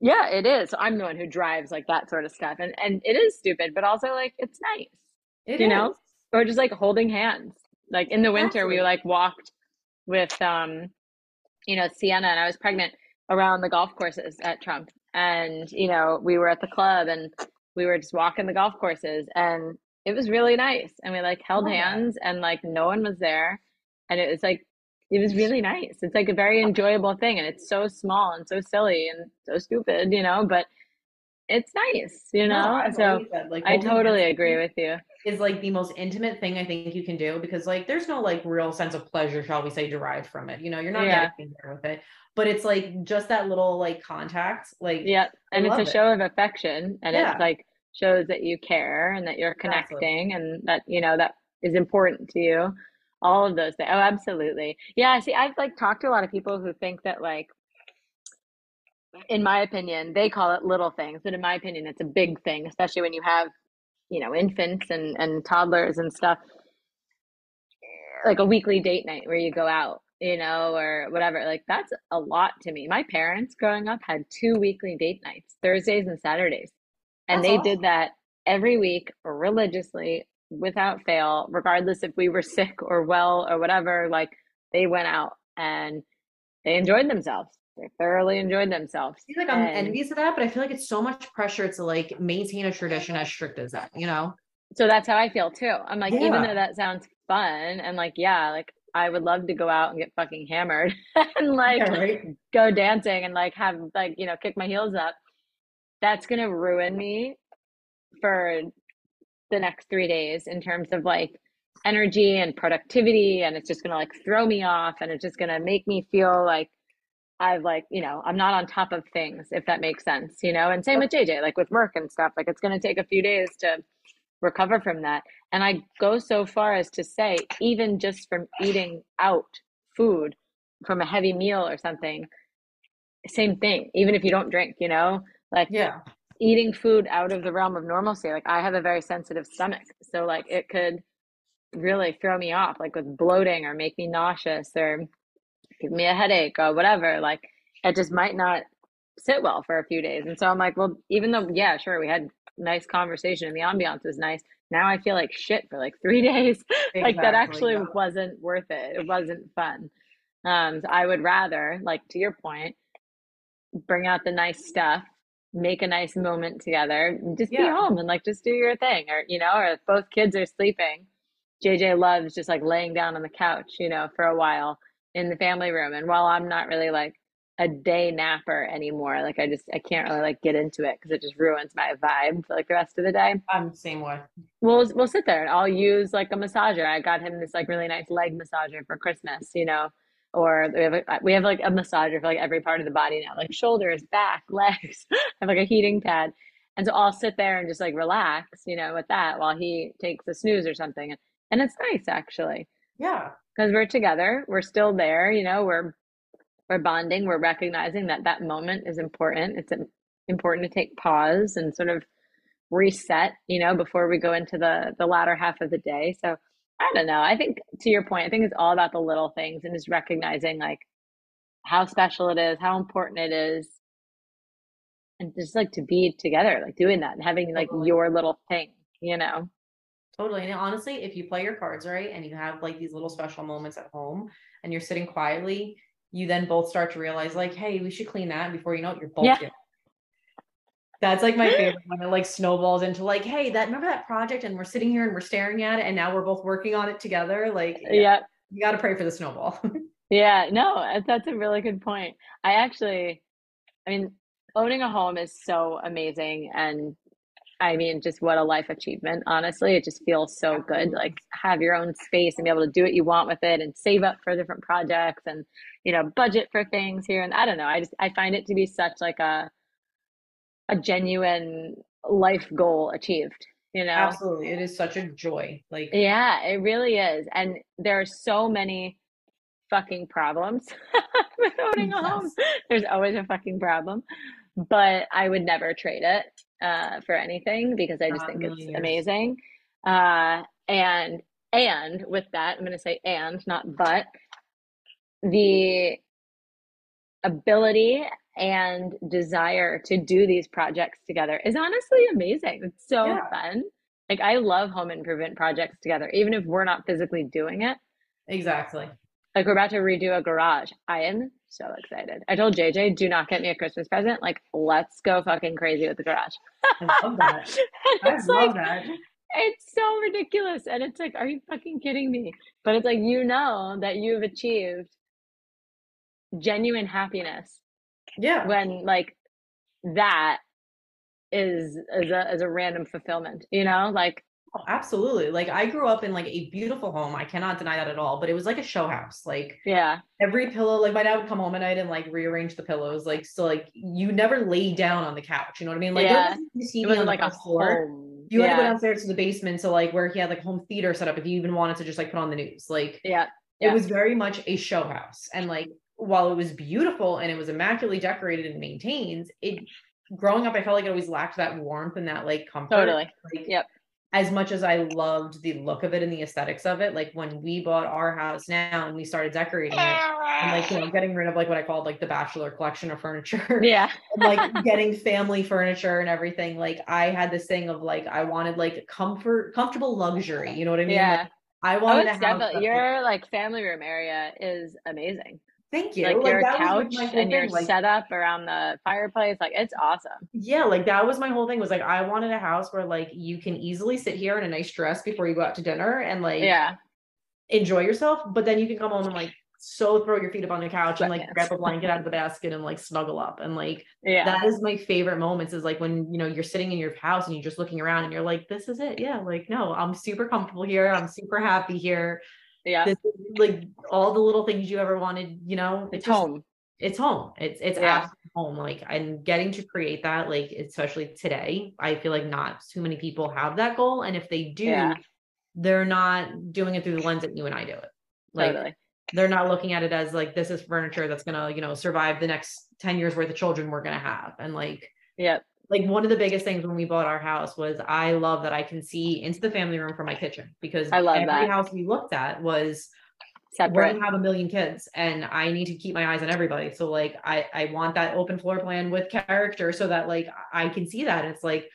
yeah, it is. So I'm the one who drives like that sort of stuff. And and it is stupid, but also like it's nice. It you is. know? Or just like holding hands. Like in the winter Absolutely. we like walked with um, you know, Sienna and I was pregnant around the golf courses at Trump. And, you know, we were at the club and we were just walking the golf courses and it was really nice. And we like held oh, hands and like no one was there. And it was like, it was really nice. It's like a very enjoyable thing. And it's so small and so silly and so stupid, you know, but it's nice, you know? No, so like, I totally agree with you. Is like the most intimate thing I think you can do because like there's no like real sense of pleasure, shall we say, derived from it. You know, you're not yeah. getting there with it, but it's like just that little like contact. Like, yeah. And it's a it. show of affection and yeah. it's like, shows that you care and that you're connecting and that you know that is important to you all of those things oh absolutely yeah see i've like talked to a lot of people who think that like in my opinion they call it little things but in my opinion it's a big thing especially when you have you know infants and and toddlers and stuff like a weekly date night where you go out you know or whatever like that's a lot to me my parents growing up had two weekly date nights thursdays and saturdays and That's they awesome. did that every week religiously without fail, regardless if we were sick or well or whatever. Like they went out and they enjoyed themselves. They thoroughly enjoyed themselves. I feel like I'm and, envious of that, but I feel like it's so much pressure to like maintain a tradition as strict as that, you know? So that's how I feel too. I'm like, yeah. even though that sounds fun and like, yeah, like I would love to go out and get fucking hammered and like yeah, right? go dancing and like have like, you know, kick my heels up that's going to ruin me for the next three days in terms of like energy and productivity and it's just going to like throw me off and it's just going to make me feel like I've like, you know, I'm not on top of things, if that makes sense, you know, and same with JJ, like with work and stuff, like it's going to take a few days to recover from that. And I go so far as to say, even just from eating out food from a heavy meal or something, same thing, even if you don't drink, you know, like yeah, eating food out of the realm of normalcy. Like I have a very sensitive stomach, so like it could really throw me off, like with bloating or make me nauseous or give me a headache or whatever. Like it just might not sit well for a few days. And so I'm like, well, even though yeah, sure, we had nice conversation and the ambiance was nice, now I feel like shit for like three days. Exactly, like that actually yeah. wasn't worth it. It wasn't fun. Um, so I would rather, like to your point, bring out the nice stuff, make a nice moment together, just yeah. be home and like just do your thing. Or, you know, or if both kids are sleeping, JJ loves just like laying down on the couch, you know, for a while in the family room. And while I'm not really like a day napper anymore. Like I just I can't really like get into it because it just ruins my vibe for like the rest of the day. I'm the same way. We'll we'll sit there and I'll use like a massager. I got him this like really nice leg massager for Christmas, you know. Or we have a, uh, we have like a massager for like every part of the body now, like shoulders, back, legs. I have like a heating pad. And so I'll sit there and just like relax, you know, with that while he takes a snooze or something. And it's nice actually. Yeah. Because we're together, we're still there, you know, we're we're bonding we're recognizing that that moment is important it's important to take pause and sort of reset you know before we go into the the latter half of the day so i don't know i think to your point i think it's all about the little things and just recognizing like how special it is how important it is and just like to be together like doing that and having like your little thing you know totally and honestly if you play your cards right and you have like these little special moments at home and you're sitting quietly you then both start to realize like, hey, we should clean that. before you know it, you're both yeah. That's like my favorite when it like snowballs into like, hey, that remember that project and we're sitting here and we're staring at it and now we're both working on it together. Like, yeah, yeah. you got to pray for the snowball. yeah, no, uh, that's a really good point. I actually, I mean, owning a home is so amazing and I mean, just what a life achievement, honestly. It just feels so good. Like have your own space and be able to do what you want with it and save up for different projects and, you know, budget for things here. And I don't know. I just I find it to be such like a a genuine life goal achieved. You know? Absolutely. It is such a joy. Like Yeah, it really is. And there are so many fucking problems with owning a home. There's always a fucking problem. But I would never trade it uh, for anything because I just think it's years. amazing. Uh, and and with that, I'm going to say and not but the ability and desire to do these projects together is honestly amazing. It's so yeah. fun. Like I love home improvement projects together, even if we're not physically doing it. Exactly. Like we're about to redo a garage. I am so excited. I told JJ, do not get me a Christmas present. Like, let's go fucking crazy with the garage. I love that. I love like, that. It's so ridiculous. And it's like, are you fucking kidding me? But it's like, you know that you've achieved genuine happiness. Yeah. When like that is is a is a random fulfillment, you know? Like Oh, absolutely. Like I grew up in like a beautiful home. I cannot deny that at all. But it was like a show house. Like yeah, every pillow. Like my dad would come home at night and like rearrange the pillows. Like so, like you never lay down on the couch. You know what I mean? Like yeah. it wasn't like a floor. Home. You yeah. had to go downstairs to the basement to like where he had like home theater set up. If you even wanted to just like put on the news, like yeah, yeah. it was very much a show house. And like while it was beautiful and it was immaculately decorated and maintained, it growing up, I felt like it always lacked that warmth and that like comfort. Totally. Like, yep as much as I loved the look of it and the aesthetics of it, like when we bought our house now and we started decorating it, and like you know, getting rid of like what I called like the bachelor collection of furniture. Yeah. like getting family furniture and everything. Like I had this thing of like I wanted like comfort, comfortable luxury. You know what I mean? Yeah. Like, I wanted oh, to have your like family room area is amazing. Thank you. Like, like your couch and your like, setup around the fireplace, like it's awesome. Yeah, like that was my whole thing. Was like I wanted a house where like you can easily sit here in a nice dress before you go out to dinner and like yeah enjoy yourself, but then you can come home and like so throw your feet up on the couch and like yes. grab a blanket out of the basket and like snuggle up and like yeah that is my favorite moments is like when you know you're sitting in your house and you're just looking around and you're like this is it yeah like no i'm super comfortable here i'm super happy here yeah. This is like all the little things you ever wanted you know? It's, home. It's home. It's it's yeah. home. Like and getting to create that like especially today. I feel like not too many people have that goal and if they do yeah. they're not doing it through the lens that you and i do it. Like totally. they're not looking at it as like this is furniture that's gonna you know survive the next 10 years worth of children we're gonna have. And like yeah like one of the biggest things when we bought our house was I love that I can see into the family room from my kitchen because I love every that. house we looked at was separate. We're gonna have a million kids, and I need to keep my eyes on everybody. So like I I want that open floor plan with character so that like I can see that. And it's like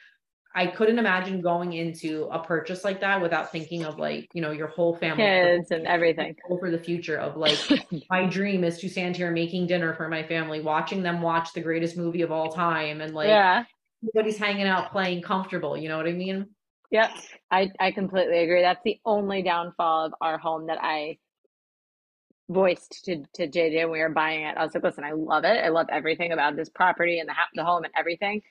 I couldn't imagine going into a purchase like that without thinking of like, you know, your whole family kids and everything over the future of like my dream is to stand here making dinner for my family, watching them watch the greatest movie of all time and like yeah everybody's hanging out playing comfortable, you know what I mean? Yep. I, I completely agree. That's the only downfall of our home that I voiced to, to JJ when we were buying it. I was like, listen, I love it. I love everything about this property and the, the home and everything.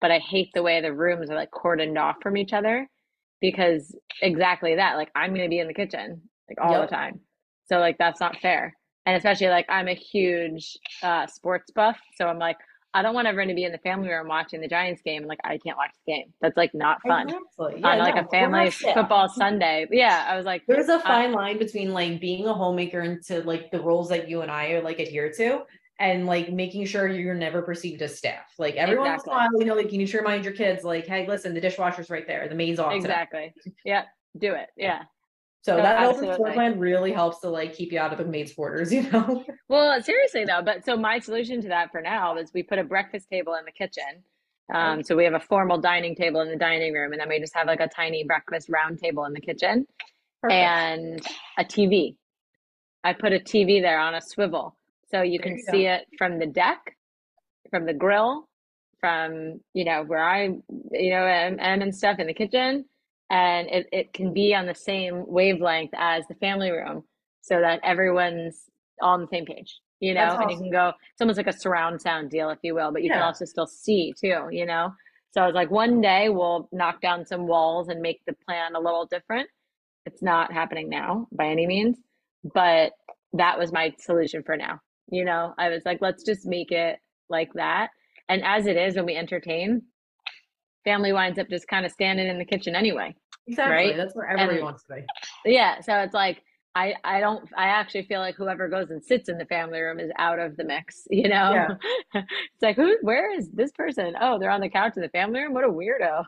But I hate the way the rooms are like cordoned off from each other because exactly that. Like I'm going to be in the kitchen like all yep. the time. So like that's not fair. And especially like I'm a huge uh, sports buff. So I'm like, I don't want everyone to be in the family room watching the Giants game and like I can't watch the game. That's like not fun. Exactly. Yeah, on like no, a family football Sunday. Yeah, I was like there's a uh, fine uh, line between like being a homemaker into like the roles that you and I are like adhere to and like making sure you're never perceived as staff. Like everyone exactly. once in a while, you know, like can you need to remind your kids, like, hey, listen, the dishwasher's right there, the maid's off. Exactly. Today. Yeah, do it. Yeah. So no, that open floor plan really helps to like keep you out of the maid's quarters, you know? well, seriously though, but so my solution to that for now is we put a breakfast table in the kitchen. Um, so we have a formal dining table in the dining room, and then we just have like a tiny breakfast round table in the kitchen Perfect. and a TV. I put a TV there on a swivel so you there can you see go. it from the deck, from the grill, from you know where I you know am, am and stuff in the kitchen and it, it can be on the same wavelength as the family room so that everyone's on the same page you know awesome. and you can go it's almost like a surround sound deal if you will but you yeah. can also still see too you know so i was like one day we'll knock down some walls and make the plan a little different it's not happening now by any means but that was my solution for now you know i was like let's just make it like that and as it is when we entertain family winds up just kind of standing in the kitchen anyway. Exactly. Right? That's where everybody and, wants to be. Yeah. So it's like I I don't I actually feel like whoever goes and sits in the family room is out of the mix, you know? Yeah. it's like who where is this person? Oh, they're on the couch in the family room? What a weirdo.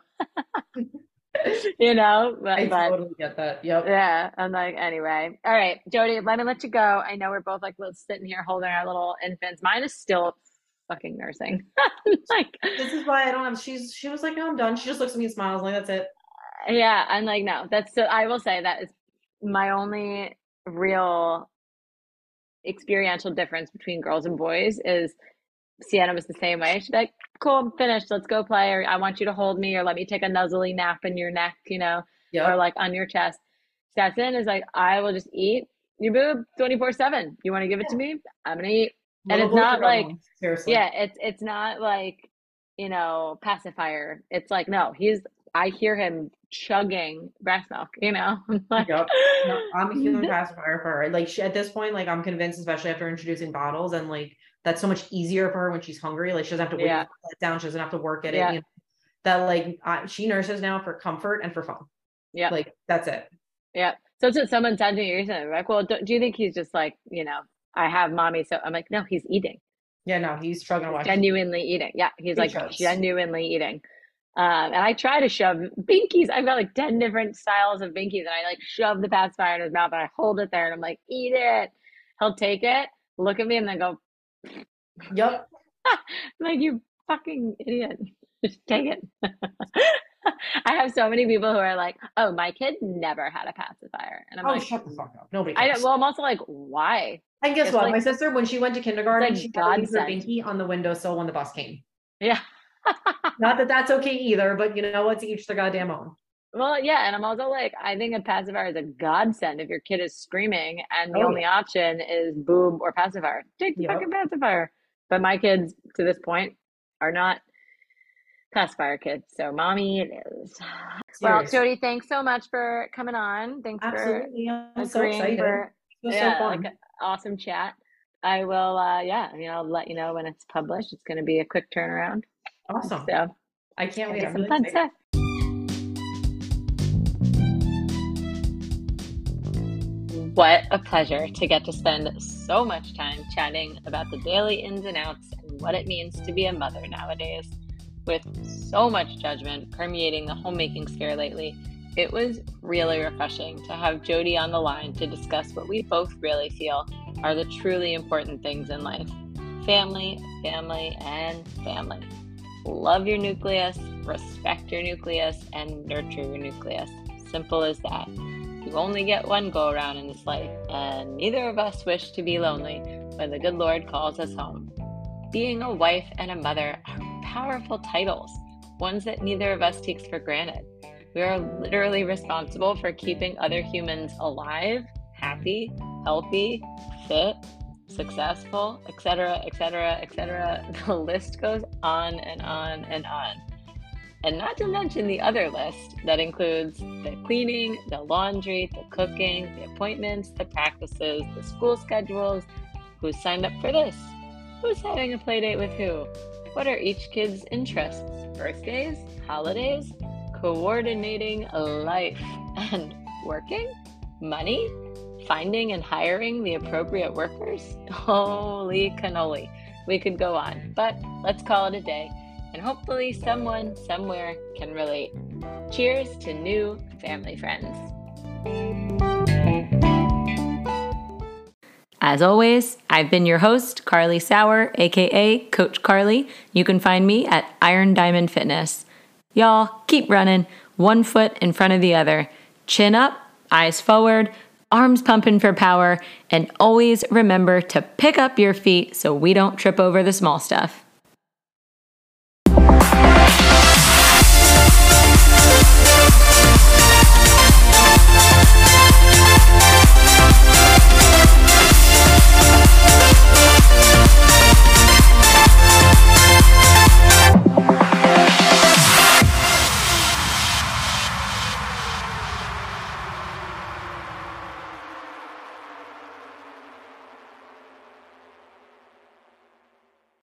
you know, but, I but, totally get that. Yep. Yeah. I'm like, anyway. All right, Jodie, let me let you go. I know we're both like sitting here holding our little infants. Mine is still fucking nursing. like this is why I don't have she's she was like, No, I'm done. She just looks at me and smiles like that's it. Uh, yeah, I'm like, no, that's so I will say that is my only real experiential difference between girls and boys is Sienna was the same way. She's like, cool, I'm finished. Let's go play. Or I want you to hold me or let me take a nuzzly nap in your neck, you know, yep. or like on your chest. Stetson is like, I will just eat your boob 24 7. You want to give it to me? I'm going to eat and it's not like seriously. yeah it's it's not like you know pacifier it's like no he's i hear him chugging breast milk you know like, yep. no, i'm a human pacifier for her like she, at this point like i'm convinced especially after introducing bottles and like that's so much easier for her when she's hungry like she doesn't have to wait yeah. down she doesn't have to work at yeah. it you know? that like I, she nurses now for comfort and for fun yeah like that's it yeah so it's what someone said to me recently like well do, do you think he's just like you know I have mommy. So I'm like, no, he's eating. Yeah, no, he's struggling. He's genuinely eating. Yeah, he's he like shows. genuinely eating. Um, and I try to shove binkies. I've got like 10 different styles of binkies, and I like shove the pacifier in his mouth and I hold it there and I'm like, eat it. He'll take it, look at me, and then go, Yep. like, you fucking idiot. Just take it. I have so many people who are like, "Oh, my kid never had a pacifier," and I'm oh, like, "Shut the fuck up! Nobody." Cares. I well, I'm also like, "Why?" And guess it's what? Like, my sister, when she went to kindergarten, like she got her binky on the windowsill when the bus came. Yeah. Not that that's okay either, but you know what? To each their goddamn own. Well, yeah, and I'm also like, I think a pacifier is a godsend if your kid is screaming and the oh, only yeah. option is boob or pacifier. Take the yep. fucking pacifier. But my kids, to this point, are not pacifier kids. So, mommy, it is. Well, Jodie, thanks so much for coming on. Thanks Absolutely. for I'm so excited. For, yeah, so like awesome chat. I will, uh, yeah, I mean, I'll let you know when it's published. It's going to be a quick turnaround. Awesome. So I can't wait. Some really fun stuff. What a pleasure to get to spend so much time chatting about the daily ins and outs and what it means to be a mother nowadays. With so much judgment permeating the homemaking sphere lately, it was really refreshing to have Jodie on the line to discuss what we both really feel are the truly important things in life family, family, and family. Love your nucleus, respect your nucleus, and nurture your nucleus. Simple as that. You only get one go around in this life, and neither of us wish to be lonely when the good Lord calls us home. Being a wife and a mother are powerful titles, ones that neither of us takes for granted. We are literally responsible for keeping other humans alive, happy, healthy, fit, successful, etc., etc., etc. The list goes on and on and on. And not to mention the other list that includes the cleaning, the laundry, the cooking, the appointments, the practices, the school schedules, who's signed up for this, who's having a play date with who, what are each kid's interests, birthdays, holidays, coordinating life, and working, money, finding and hiring the appropriate workers. Holy cannoli. We could go on, but let's call it a day and hopefully someone somewhere can relate. Cheers to new family friends. As always, I've been your host, Carly Sauer, aka Coach Carly. You can find me at Iron Diamond Fitness. Y'all, keep running, one foot in front of the other. Chin up, eyes forward, arms pumping for power, and always remember to pick up your feet so we don't trip over the small stuff.